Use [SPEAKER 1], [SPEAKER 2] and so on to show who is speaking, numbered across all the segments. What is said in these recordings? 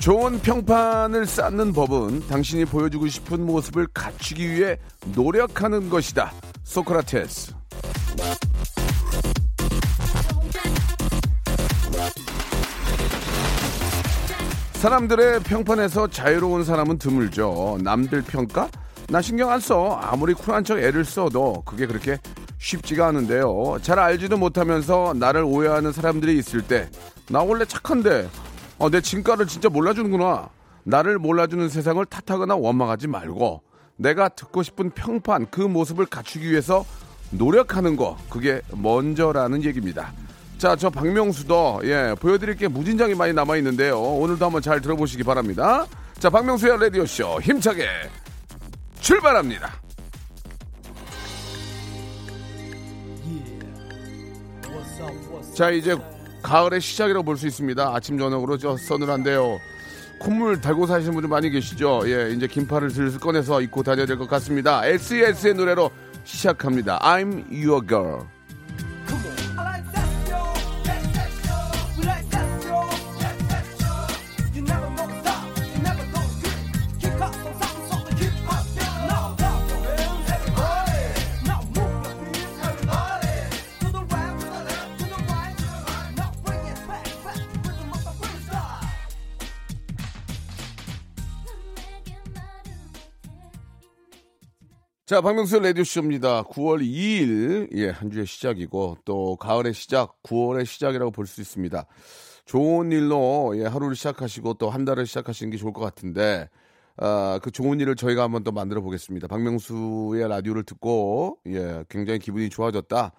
[SPEAKER 1] 좋은 평판을 쌓는 법은 당신이 보여주고 싶은 모습을 갖추기 위해 노력하는 것이다. 소크라테스. 사람들의 평판에서 자유로운 사람은 드물죠. 남들 평가? 나 신경 안 써. 아무리 쿨한 척 애를 써도 그게 그렇게 쉽지가 않은데요. 잘 알지도 못하면서 나를 오해하는 사람들이 있을 때, 나 원래 착한데, 어, 내 진가를 진짜 몰라주는구나. 나를 몰라주는 세상을 탓하거나 원망하지 말고, 내가 듣고 싶은 평판, 그 모습을 갖추기 위해서 노력하는 거, 그게 먼저라는 얘기입니다. 자, 저 박명수도, 예, 보여드릴 게 무진장이 많이 남아 있는데요. 오늘도 한번 잘 들어보시기 바랍니다. 자, 박명수의 라디오 쇼, 힘차게 출발합니다. 자, 이제 가을의 시작이라고 볼 수 있습니다. 아침 저녁으로 저 서늘한데요. 콧물 달고 사시는 분들 많이 계시죠? 예, 이제 긴팔을 슬슬 꺼내서 입고 다녀야 될 것 같습니다. SES의 노래로 시작합니다. I'm your girl. 자, 박명수 라디오쇼입니다. 9월 2일, 예, 한 주의 시작이고, 또 가을의 시작, 9월의 시작이라고 볼 수 있습니다. 좋은 일로, 예, 하루를 시작하시고 또 한 달을 시작하시는 게 좋을 것 같은데, 아, 그 좋은 일을 저희가 한번 또 만들어 보겠습니다. 박명수의 라디오를 듣고, 예, 굉장히 기분이 좋아졌다.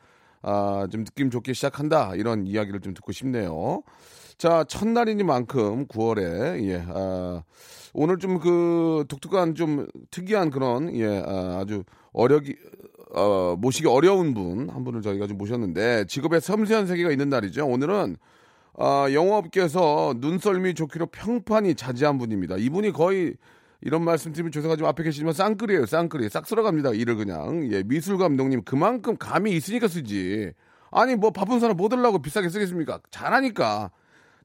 [SPEAKER 1] 아, 좀 느낌 좋게 시작한다. 이런 이야기를 좀 듣고 싶네요. 자, 첫날이니만큼 9월에, 예, 아, 오늘 좀 그 독특한 좀 특이한 그런, 예, 아, 주 어려기, 어, 모시기 어려운 분, 한 분을 저희가 좀 모셨는데, 직업의 섬세한 세계가 있는 날이죠. 오늘은, 아, 영업계에서 눈썰미 좋기로 평판이 자지한 분입니다. 이분이 거의, 이런 말씀 드리면 죄송하지만 앞에 계시지만 쌍끌이에요, 쌍끌이. 싹 쓸어갑니다, 일을 그냥. 예, 미술 감독님, 그만큼 감이 있으니까 쓰지. 아니, 뭐, 바쁜 사람 뭐 들라고 비싸게 쓰겠습니까? 잘하니까.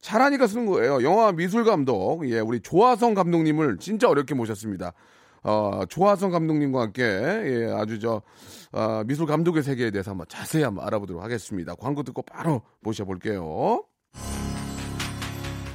[SPEAKER 1] 잘하니까 쓰는 거예요. 영화 미술 감독, 예, 우리 조화성 감독님을 진짜 어렵게 모셨습니다. 어, 조화성 감독님과 함께, 예, 아주 저, 어, 미술 감독의 세계에 대해서 한번 자세히 한번 알아보도록 하겠습니다. 광고 듣고 바로 모셔볼게요.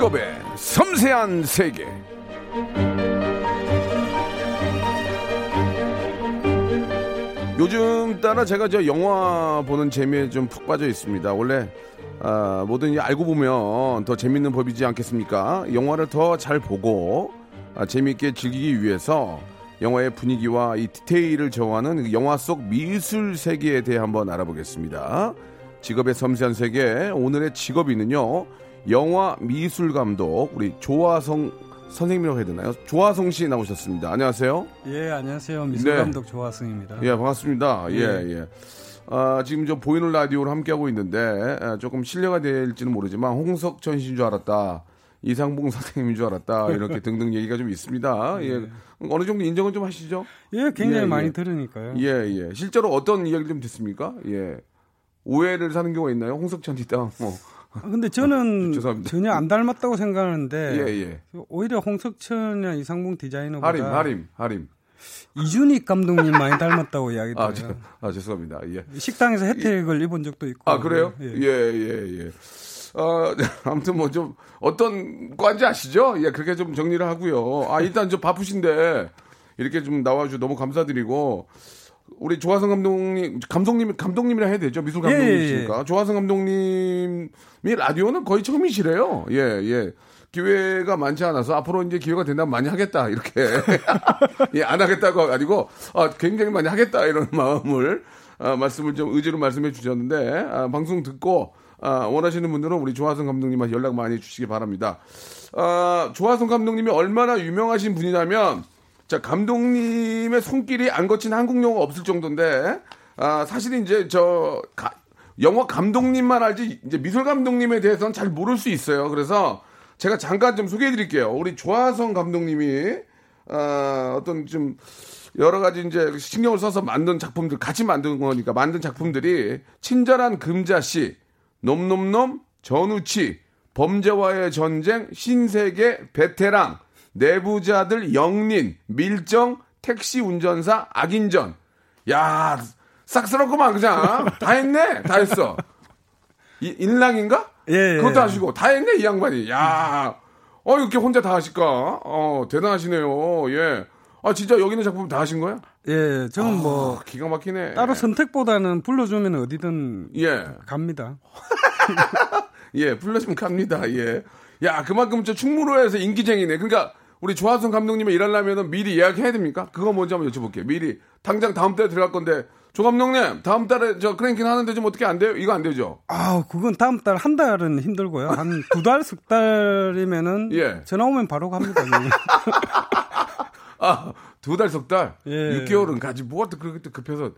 [SPEAKER 1] 직업의 섬세한 세계. 요즘 따라 제가 저 영화 보는 재미에 좀 푹 빠져 있습니다. 원래 아, 뭐든 알고 보면 더 재밌는 법이지 않겠습니까? 영화를 더 잘 보고 아, 재미있게 즐기기 위해서 영화의 분위기와 이 디테일을 저하는 그 영화 속 미술 세계에 대해 한번 알아보겠습니다. 직업의 섬세한 세계 오늘의 직업인은요 영화 미술 감독 우리 조화성 선생님이라고 해야 되나요? 조화성 씨 나오셨습니다. 안녕하세요.
[SPEAKER 2] 예, 안녕하세요. 미술
[SPEAKER 1] 네.
[SPEAKER 2] 감독 조화승입니다.
[SPEAKER 1] 예, 반갑습니다. 예, 예. 아, 지금 저 보이는 라디오를 함께하고 있는데 아, 조금 신뢰가 될지는 모르지만 홍석천 씨인 줄 알았다. 이상봉 선생님인 줄 알았다. 이렇게 등등 얘기가 좀 있습니다. 예. 어느 정도 인정은 좀 하시죠?
[SPEAKER 2] 예, 굉장히
[SPEAKER 1] 예,
[SPEAKER 2] 많이
[SPEAKER 1] 예.
[SPEAKER 2] 들으니까요.
[SPEAKER 1] 예, 예. 실제로 어떤 이야기를 좀 듣습니까? 예. 오해를 사는 경우가 있나요? 홍석천 씨다. 뭐.
[SPEAKER 2] 아, 근데 저는
[SPEAKER 1] 죄송합니다.
[SPEAKER 2] 전혀 안 닮았다고 생각하는데
[SPEAKER 1] 예, 예.
[SPEAKER 2] 오히려 홍석천이나 이상봉 디자이너보다
[SPEAKER 1] 하림, 하림, 하림.
[SPEAKER 2] 이준익 감독님 많이 닮았다고 이야기
[SPEAKER 1] 아,
[SPEAKER 2] 들어요.
[SPEAKER 1] 저, 아, 죄송합니다. 예.
[SPEAKER 2] 식당에서 혜택을 입은 적도 있고.
[SPEAKER 1] 아, 그래요?
[SPEAKER 2] 예.
[SPEAKER 1] 예, 예, 예. 어, 아무튼 뭐 좀 어떤 과인지 아시죠? 예, 그렇게 좀 정리를 하고요. 아, 일단 좀 바쁘신데 이렇게 좀 나와주셔서 너무 감사드리고 우리 조화성 감독님, 감독님, 감독님이라 해야 되죠? 미술
[SPEAKER 2] 예,
[SPEAKER 1] 감독님이시니까. 조화성 감독님이 라디오는 거의 처음이시래요. 예, 예. 기회가 많지 않아서 앞으로 이제 기회가 된다면 많이 하겠다 이렇게 예, 안 하겠다고 아니고 아, 굉장히 많이 하겠다 이런 마음을 아, 말씀을 좀 의지로 말씀해 주셨는데 아, 방송 듣고 아, 원하시는 분들은 우리 조하성 감독님한테 연락 많이 주시기 바랍니다. 아, 조하성 감독님이 얼마나 유명하신 분이냐면 자 감독님의 손길이 안 거친 한국 영화 없을 정도인데 아, 사실 이제 저 가- 영화 감독님만 알지 이제 미술 감독님에 대해서는 잘 모를 수 있어요. 그래서 제가 잠깐 좀 소개해 드릴게요. 우리 조하성 감독님이 아, 어떤 좀 여러 가지 이제 신경을 써서 만든 작품들 같이 만든 거니까 만든 작품들이 친절한 금자씨, 놈놈놈, 전우치, 범죄와의 전쟁, 신세계, 베테랑, 내부자들 영린, 밀정, 택시 운전사, 악인전. 야, 싹스럽구만 그냥 다 했네, 다 했어. 이, 인랑인가?
[SPEAKER 2] 예, 예.
[SPEAKER 1] 그것도 하시고 다 했네 이 양반이. 야, 어 이렇게 혼자 다 하실까? 어 대단하시네요. 예. 아 진짜 여기 있는 작품 다 하신 거야?
[SPEAKER 2] 예, 저는 뭐
[SPEAKER 1] 아, 기가 막히네.
[SPEAKER 2] 따로 선택보다는 불러주면 어디든
[SPEAKER 1] 예,
[SPEAKER 2] 갑니다.
[SPEAKER 1] 예, 불러주면 갑니다. 예. 야, 그만큼 저 충무로에서 인기쟁이네. 그러니까 우리 조하성 감독님이 일하려면 미리 예약해야 됩니까? 그거 먼저 한번 여쭤볼게요. 미리 당장 다음 달에 들어갈 건데 조 감독님 다음 달에 저 크랭킹 하는데 좀 어떻게 안 돼요? 이거 안 되죠?
[SPEAKER 2] 아, 그건 다음 달 한 달은 힘들고요. 한 두 달, 석 달이면은
[SPEAKER 1] 예.
[SPEAKER 2] 전화 오면 바로 갑니다. 그냥.
[SPEAKER 1] 아, 두 달, 석 달?
[SPEAKER 2] 예.
[SPEAKER 1] 6개월은 가지. 뭐가 또 그렇게 또 급해서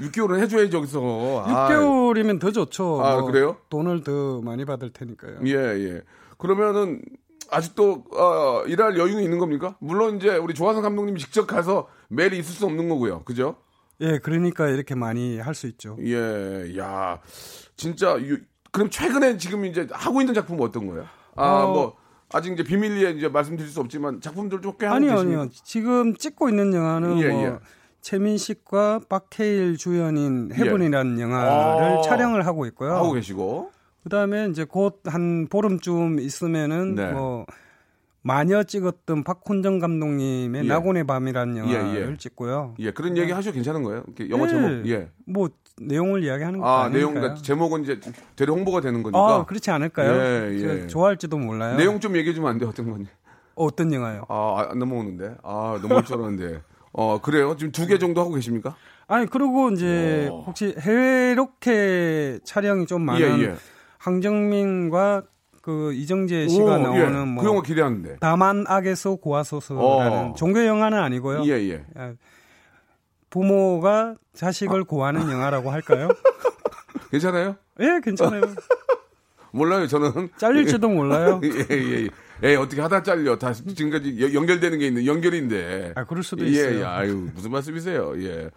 [SPEAKER 1] 6개월은 해줘야지, 여기서. 아,
[SPEAKER 2] 6개월이면 더 좋죠.
[SPEAKER 1] 아,
[SPEAKER 2] 뭐
[SPEAKER 1] 그래요?
[SPEAKER 2] 돈을 더 많이 받을 테니까요.
[SPEAKER 1] 예, 예. 그러면은 아직도 어, 일할 여유는 있는 겁니까? 물론 이제 우리 조하성 감독님이 직접 가서 매일 있을 수 없는 거고요. 그죠?
[SPEAKER 2] 예, 그러니까 이렇게 많이 할 수 있죠.
[SPEAKER 1] 예, 야, 진짜 유- 그럼 최근에 지금 이제 하고 있는 작품은 어떤 거예요? 아,
[SPEAKER 2] 어.
[SPEAKER 1] 뭐 아직 이제 비밀리에 이제 말씀드릴 수 없지만 작품들 좀꽤 하고
[SPEAKER 2] 아니요,
[SPEAKER 1] 계십니까?
[SPEAKER 2] 아니요. 지금 찍고 있는 영화는
[SPEAKER 1] 예,
[SPEAKER 2] 뭐
[SPEAKER 1] 예.
[SPEAKER 2] 최민식과 박해일 주연인 해븐이라는 영화를
[SPEAKER 1] 아.
[SPEAKER 2] 촬영을 하고 있고요.
[SPEAKER 1] 하고 계시고.
[SPEAKER 2] 그다음에 이제 곧 한 보름쯤 있으면은
[SPEAKER 1] 네.
[SPEAKER 2] 뭐 마녀 찍었던 박훈정 감독님의
[SPEAKER 1] 예.
[SPEAKER 2] 낙원의 밤이라는 영화를
[SPEAKER 1] 예, 예.
[SPEAKER 2] 찍고요.
[SPEAKER 1] 예, 그런 얘기 하셔도 괜찮은 거예요? 영화
[SPEAKER 2] 예.
[SPEAKER 1] 제목. 예.
[SPEAKER 2] 뭐 내용을 이야기하는 거
[SPEAKER 1] 아,
[SPEAKER 2] 아니니까요.
[SPEAKER 1] 내용, 제목은 이제 되려 홍보가 되는 거니까.
[SPEAKER 2] 아, 그렇지 않을까요?
[SPEAKER 1] 예, 예.
[SPEAKER 2] 좋아할지도 몰라요.
[SPEAKER 1] 내용 좀 얘기해 주면 안 돼요? 어떤 건지.
[SPEAKER 2] 어떤 영화요?
[SPEAKER 1] 아, 안 넘어오는데. 아, 넘어올 줄 알았는데. 어, 그래요? 지금 두 개 정도 하고 계십니까?
[SPEAKER 2] 아니 그리고 이제
[SPEAKER 1] 오.
[SPEAKER 2] 혹시 해외 로켓 촬영이 좀 많은
[SPEAKER 1] 예, 예.
[SPEAKER 2] 황정민과 그 이정재 씨가
[SPEAKER 1] 오,
[SPEAKER 2] 나오는
[SPEAKER 1] 예.
[SPEAKER 2] 뭐
[SPEAKER 1] 그 영화 기대하는데.
[SPEAKER 2] 다만 악에서 구하소서라는
[SPEAKER 1] 어.
[SPEAKER 2] 종교 영화는 아니고요.
[SPEAKER 1] 예, 예.
[SPEAKER 2] 아, 부모가 자식을 구하는 영화라고 할까요?
[SPEAKER 1] 괜찮아요?
[SPEAKER 2] 예, 괜찮아요.
[SPEAKER 1] 몰라요, 저는.
[SPEAKER 2] 잘릴지도 몰라요.
[SPEAKER 1] 예, 예, 예. 예, 어떻게 하다 잘려. 다 지금까지 여- 연결되는 게 있는 연결인데.
[SPEAKER 2] 아, 그럴 수도
[SPEAKER 1] 예,
[SPEAKER 2] 있어요.
[SPEAKER 1] 예, 아유, 무슨 말씀이세요? 예.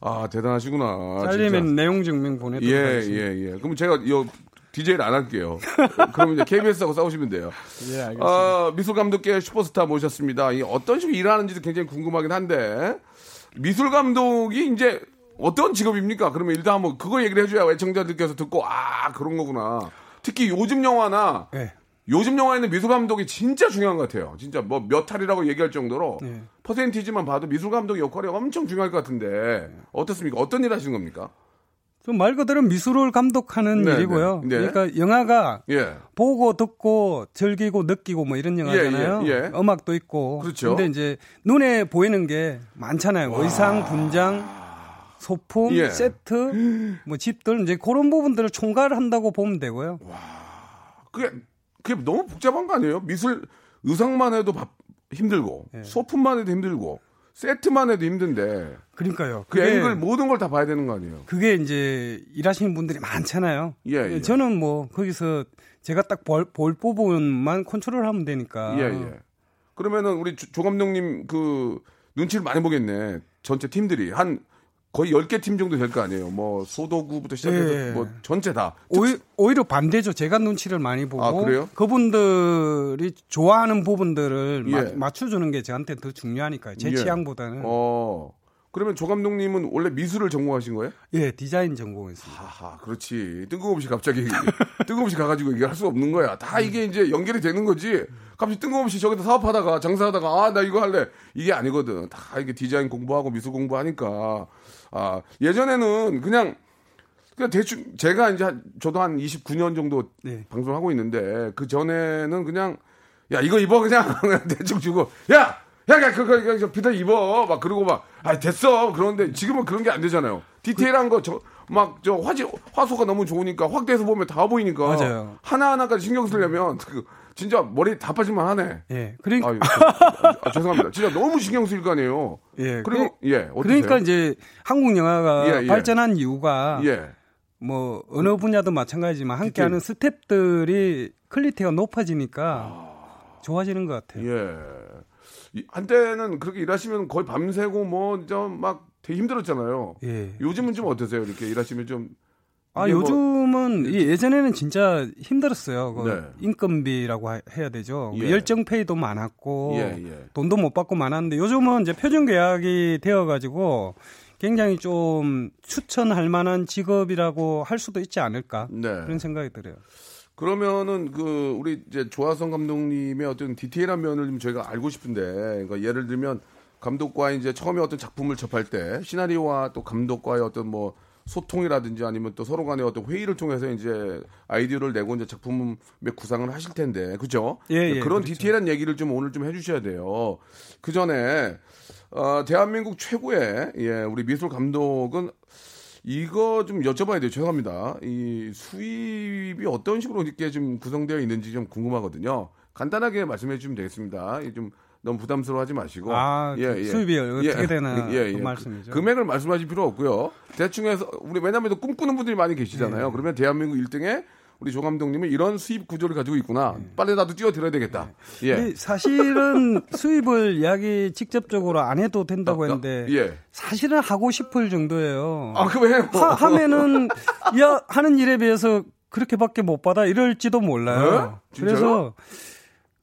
[SPEAKER 1] 아, 대단하시구나.
[SPEAKER 2] 잘리면
[SPEAKER 1] 진짜.
[SPEAKER 2] 내용 증명 보내도록
[SPEAKER 1] 예. 예, 예. 그럼 제가 요 DJ를 안 할게요. 그럼 이제 KBS하고 싸우시면 돼요.
[SPEAKER 2] 예, 알겠습니다.
[SPEAKER 1] 아, 미술 감독계 슈퍼스타 모셨습니다. 이 어떤 식으로 일하는지도 굉장히 궁금하긴 한데 미술 감독이 이제 어떤 직업입니까? 그러면 일단 한번 그거 얘기를 해줘야 애청자들께서 듣고 아 그런 거구나. 특히 요즘 영화나
[SPEAKER 2] 예.
[SPEAKER 1] 요즘 영화에는 미술 감독이 진짜 중요한 것 같아요. 진짜 뭐 몇 할이라고 얘기할 정도로
[SPEAKER 2] 네.
[SPEAKER 1] 퍼센티지만 봐도 미술 감독의 역할이 엄청 중요할 것 같은데 어떻습니까? 어떤 일 하시는 겁니까?
[SPEAKER 2] 좀말 그대로 미술을 감독하는
[SPEAKER 1] 네,
[SPEAKER 2] 일이고요.
[SPEAKER 1] 네. 네.
[SPEAKER 2] 그러니까 영화가
[SPEAKER 1] 예.
[SPEAKER 2] 보고 듣고 즐기고 느끼고 뭐 이런 영화잖아요.
[SPEAKER 1] 예, 예, 예.
[SPEAKER 2] 음악도 있고.
[SPEAKER 1] 그렇죠.
[SPEAKER 2] 근데 이제 눈에 보이는 게 많잖아요. 의상, 분장, 소품,
[SPEAKER 1] 예.
[SPEAKER 2] 세트, 뭐 집들 이제 그런 부분들을 총괄한다고 보면 되고요.
[SPEAKER 1] 그게 그게 너무 복잡한 거 아니에요? 미술 의상만 해도 바- 힘들고
[SPEAKER 2] 예.
[SPEAKER 1] 소품만 해도 힘들고 세트만 해도 힘든데
[SPEAKER 2] 그러니까요.
[SPEAKER 1] 그
[SPEAKER 2] 그게-
[SPEAKER 1] 앵글 모든 걸 다 봐야 되는 거 아니에요?
[SPEAKER 2] 그게 이제 일하시는 분들이 많잖아요.
[SPEAKER 1] 예, 예.
[SPEAKER 2] 저는 뭐 거기서 제가 딱볼 부분만 컨트롤하면 되니까.
[SPEAKER 1] 예, 예. 그러면은 우리 조, 조 감독님 그 눈치를 많이 보겠네. 전체 팀들이 한 거의 10개 팀 정도 될 거 아니에요. 뭐 소도구부터 시작해서
[SPEAKER 2] 예.
[SPEAKER 1] 뭐 전체 다.
[SPEAKER 2] 오히, 오히려 반대죠. 제가 눈치를 많이 보고
[SPEAKER 1] 아, 그래요?
[SPEAKER 2] 그분들이 좋아하는 부분들을
[SPEAKER 1] 예.
[SPEAKER 2] 마- 맞춰주는 게 저한테 더 중요하니까요. 제
[SPEAKER 1] 예.
[SPEAKER 2] 취향보다는
[SPEAKER 1] 어. 그러면 조 감독님은 원래 미술을 전공하신 거예요?
[SPEAKER 2] 예 디자인 전공했습니다.
[SPEAKER 1] 하하, 그렇지. 뜬금없이 갑자기 뜬금없이 가가지고 이게 할 수 없는 거야. 다 이게 이제 연결이 되는 거지. 갑자기 뜬금없이 저기다 사업하다가 장사하다가 아 나 이거 할래 이게 아니거든. 다 이게 디자인 공부하고 미술 공부하니까 아 예전에는 그냥 그냥 대충 제가 이제 한- 저도 한 29년 정도
[SPEAKER 2] 네.
[SPEAKER 1] 방송하고 있는데 그 전에는 그냥 야 이거 입어 그냥 대충 주고 야. 야, 야, 그거, 그거, 저 비타 입어. 막, 그러고 막, 아, 됐어. 그런데 지금은 그런 게 안 되잖아요. 디테일한 거, 저, 막, 저, 화지, 화소가 너무 좋으니까, 확대해서 보면 다 보이니까.
[SPEAKER 2] 맞아요.
[SPEAKER 1] 하나 하나까지 신경 쓰려면, 그, 진짜 머리 다 빠질만 하네.
[SPEAKER 2] 예, 그러니까
[SPEAKER 1] 아유, 아, 아, 죄송합니다. 진짜 너무 신경 쓸거 아니에요.
[SPEAKER 2] 예,
[SPEAKER 1] 그리고, 예, 어떠세요?
[SPEAKER 2] 그러니까 이제 한국 영화가
[SPEAKER 1] 예, 예.
[SPEAKER 2] 발전한 이유가
[SPEAKER 1] 예.
[SPEAKER 2] 뭐 어느 분야도 마찬가지지만 함께하는 스탭들이 퀄리티가 높아지니까 좋아지는 것 같아요.
[SPEAKER 1] 예. 이- 한때는 그렇게 일하시면 거의 밤새고 뭐, 저, 막 되게 힘들었잖아요.
[SPEAKER 2] 예.
[SPEAKER 1] 요즘은 좀 어떠세요? 이렇게 일하시면 좀.
[SPEAKER 2] 아
[SPEAKER 1] 뭐-
[SPEAKER 2] 요즘은 이 예전에는 진짜 힘들었어요. 그
[SPEAKER 1] 네.
[SPEAKER 2] 인건비라고 하- 해야 되죠.
[SPEAKER 1] 예.
[SPEAKER 2] 열정 페이도 많았고
[SPEAKER 1] 예, 예.
[SPEAKER 2] 돈도 못 받고 많았는데 요즘은 이제 표준 계약이 되어가지고 굉장히 좀 추천할 만한 직업이라고 할 수도 있지 않을까
[SPEAKER 1] 네.
[SPEAKER 2] 그런 생각이 들어요.
[SPEAKER 1] 그러면은 그 우리 이제 조하성 감독님의 어떤 디테일한 면을 좀 저희가 알고 싶은데 그러니까 예를 들면 감독과 이제 처음에 어떤 작품을 접할 때 시나리오와 또 감독과의 어떤 뭐 소통이라든지 아니면 또 서로 간의 어떤 회의를 통해서 이제 아이디어를 내고 이제 작품의 구상을 하실 텐데 그죠?
[SPEAKER 2] 예, 예,
[SPEAKER 1] 그런
[SPEAKER 2] 그렇죠.
[SPEAKER 1] 디테일한 얘기를 좀 오늘 좀 해주셔야 돼요. 그 전에 어, 대한민국 최고의 예 우리 미술 감독은 이거 좀 여쭤봐야 돼요. 죄송합니다. 이 수입이 어떤 식으로 이렇게 좀 구성되어 있는지 좀 궁금하거든요. 간단하게 말씀해 주시면 되겠습니다. 이좀 너무 부담스러워하지 마시고.
[SPEAKER 2] 아, 그 수입이 어떻게 되나 그 말씀이죠.
[SPEAKER 1] 금액을 말씀하실 필요 없고요. 대충 해서 우리 왜냐하면 또 꿈꾸는 분들이 많이 계시잖아요.
[SPEAKER 2] 네.
[SPEAKER 1] 그러면 대한민국 1등에 우리 조 감독님은 이런 수입 구조를 가지고 있구나.
[SPEAKER 2] 네.
[SPEAKER 1] 빨리 나도 뛰어들어야 되겠다. 예.
[SPEAKER 2] 근데 사실은 수입을 이야기 직접적으로 안 해도 된다고
[SPEAKER 1] 아, 아,
[SPEAKER 2] 했는데
[SPEAKER 1] 예.
[SPEAKER 2] 사실은 하고 싶을 정도예요.
[SPEAKER 1] 아, 그 왜?
[SPEAKER 2] 하, 하면은 야 하는 일에 비해서 그렇게밖에 못 받아 이럴지도 몰라요.
[SPEAKER 1] 네? 진짜요?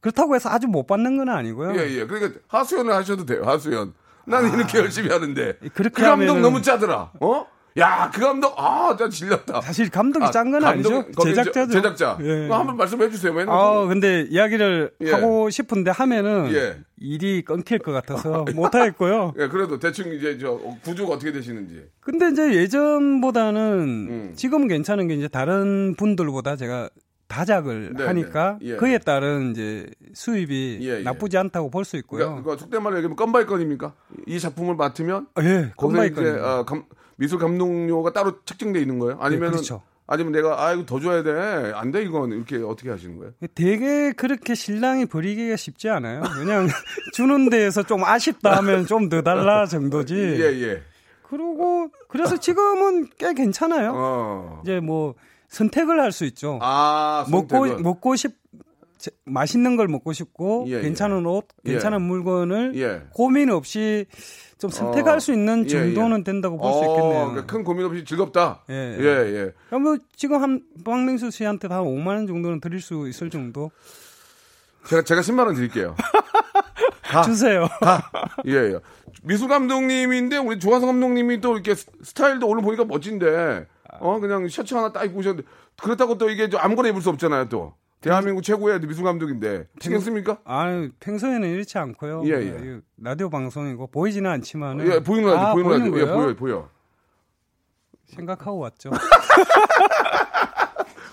[SPEAKER 2] 그렇다고 해서 아주 못 받는 건 아니고요.
[SPEAKER 1] 예, 예. 그러니까 하수연을 하셔도 돼요. 하수연. 나는 이렇게 열심히 하는데.
[SPEAKER 2] 아. 그렇게
[SPEAKER 1] 그 감독
[SPEAKER 2] 하면은-
[SPEAKER 1] 너무 짜더라. 어? 야, 그 감독, 아, 나 질렸다.
[SPEAKER 2] 사실 감독이 짠건
[SPEAKER 1] 감독-
[SPEAKER 2] 아니죠. 제작자죠.
[SPEAKER 1] 저- 제작자.
[SPEAKER 2] 예.
[SPEAKER 1] 한번 말씀해 주세요. 왜냐면
[SPEAKER 2] 아, 근데 이야기를
[SPEAKER 1] 예.
[SPEAKER 2] 하고 싶은데 하면은
[SPEAKER 1] 예.
[SPEAKER 2] 일이 끊길 것 같아서 못 하겠고요.
[SPEAKER 1] 예, 그래도 대충 이제 저 구조가 어떻게 되시는지.
[SPEAKER 2] 근데 이제 예전보다는
[SPEAKER 1] 음.
[SPEAKER 2] 지금은 괜찮은 게 이제 다른 분들보다 제가 다작을
[SPEAKER 1] 네,
[SPEAKER 2] 하니까
[SPEAKER 1] 네. 예.
[SPEAKER 2] 그에 따른 이제 수입이
[SPEAKER 1] 예, 예.
[SPEAKER 2] 나쁘지 않다고 볼 수 있고요.
[SPEAKER 1] 그러니까, 그러니까 속된 말로 얘기하면 건바이 건입니까? 이 작품을 맡으면
[SPEAKER 2] 아, 예,
[SPEAKER 1] 거기서
[SPEAKER 2] 건바이
[SPEAKER 1] 이제
[SPEAKER 2] 건입니다.
[SPEAKER 1] 아, 감- 미술 감독료가 따로 책정돼 있는 거예요? 아니면
[SPEAKER 2] 네, 그렇죠.
[SPEAKER 1] 아니면 내가 아 이거 더 줘야 돼. 안 돼 이건 이렇게 어떻게 하시는 거예요?
[SPEAKER 2] 되게 그렇게 신랑이 버리기가 쉽지 않아요. 그냥 주는 데에서 좀 아쉽다 하면 좀 더 달라 정도지.
[SPEAKER 1] 예, 예.
[SPEAKER 2] 그리고 그래서 지금은 꽤 괜찮아요.
[SPEAKER 1] 어.
[SPEAKER 2] 이제 뭐 선택을 할 수 있죠.
[SPEAKER 1] 아,
[SPEAKER 2] 먹고. 먹고 싶 제- 맛있는 걸 먹고 싶고
[SPEAKER 1] 예, 예.
[SPEAKER 2] 괜찮은 옷,
[SPEAKER 1] 예.
[SPEAKER 2] 괜찮은 물건을
[SPEAKER 1] 예.
[SPEAKER 2] 고민 없이 좀 선택할
[SPEAKER 1] 어,
[SPEAKER 2] 수 있는
[SPEAKER 1] 예,
[SPEAKER 2] 정도는
[SPEAKER 1] 예.
[SPEAKER 2] 된다고 볼수
[SPEAKER 1] 어,
[SPEAKER 2] 있겠네요.
[SPEAKER 1] 그러니까 큰 고민 없이 즐겁다.
[SPEAKER 2] 예.
[SPEAKER 1] 예, 예.
[SPEAKER 2] 그럼 뭐 지금 한 박명수 씨한테 한 5만 원 정도는 드릴 수 있을 정도
[SPEAKER 1] 제가 제가 10만 원 드릴게요. 가.
[SPEAKER 2] 주세요.
[SPEAKER 1] 예, 예. 미술 감독님인데 우리 조화성 감독님이 또 이렇게 스- 스타일도 오늘 보니까 멋진데 어 그냥 셔츠 하나 딱 입고 오셨는데 그렇다고 또 이게 좀 아무거나 입을 수 없잖아요 또. 대한민국 최고의 미술 감독인데 신경 씁니까?
[SPEAKER 2] 아 평소에는 이렇지 않고요.
[SPEAKER 1] 예, 예.
[SPEAKER 2] 이 라디오 방송이고 보이지는 않지만
[SPEAKER 1] 예, 보이는 라디오,
[SPEAKER 2] 아,
[SPEAKER 1] 보이는 라디오, 예? 보여, 보여.
[SPEAKER 2] 생각하고 왔죠.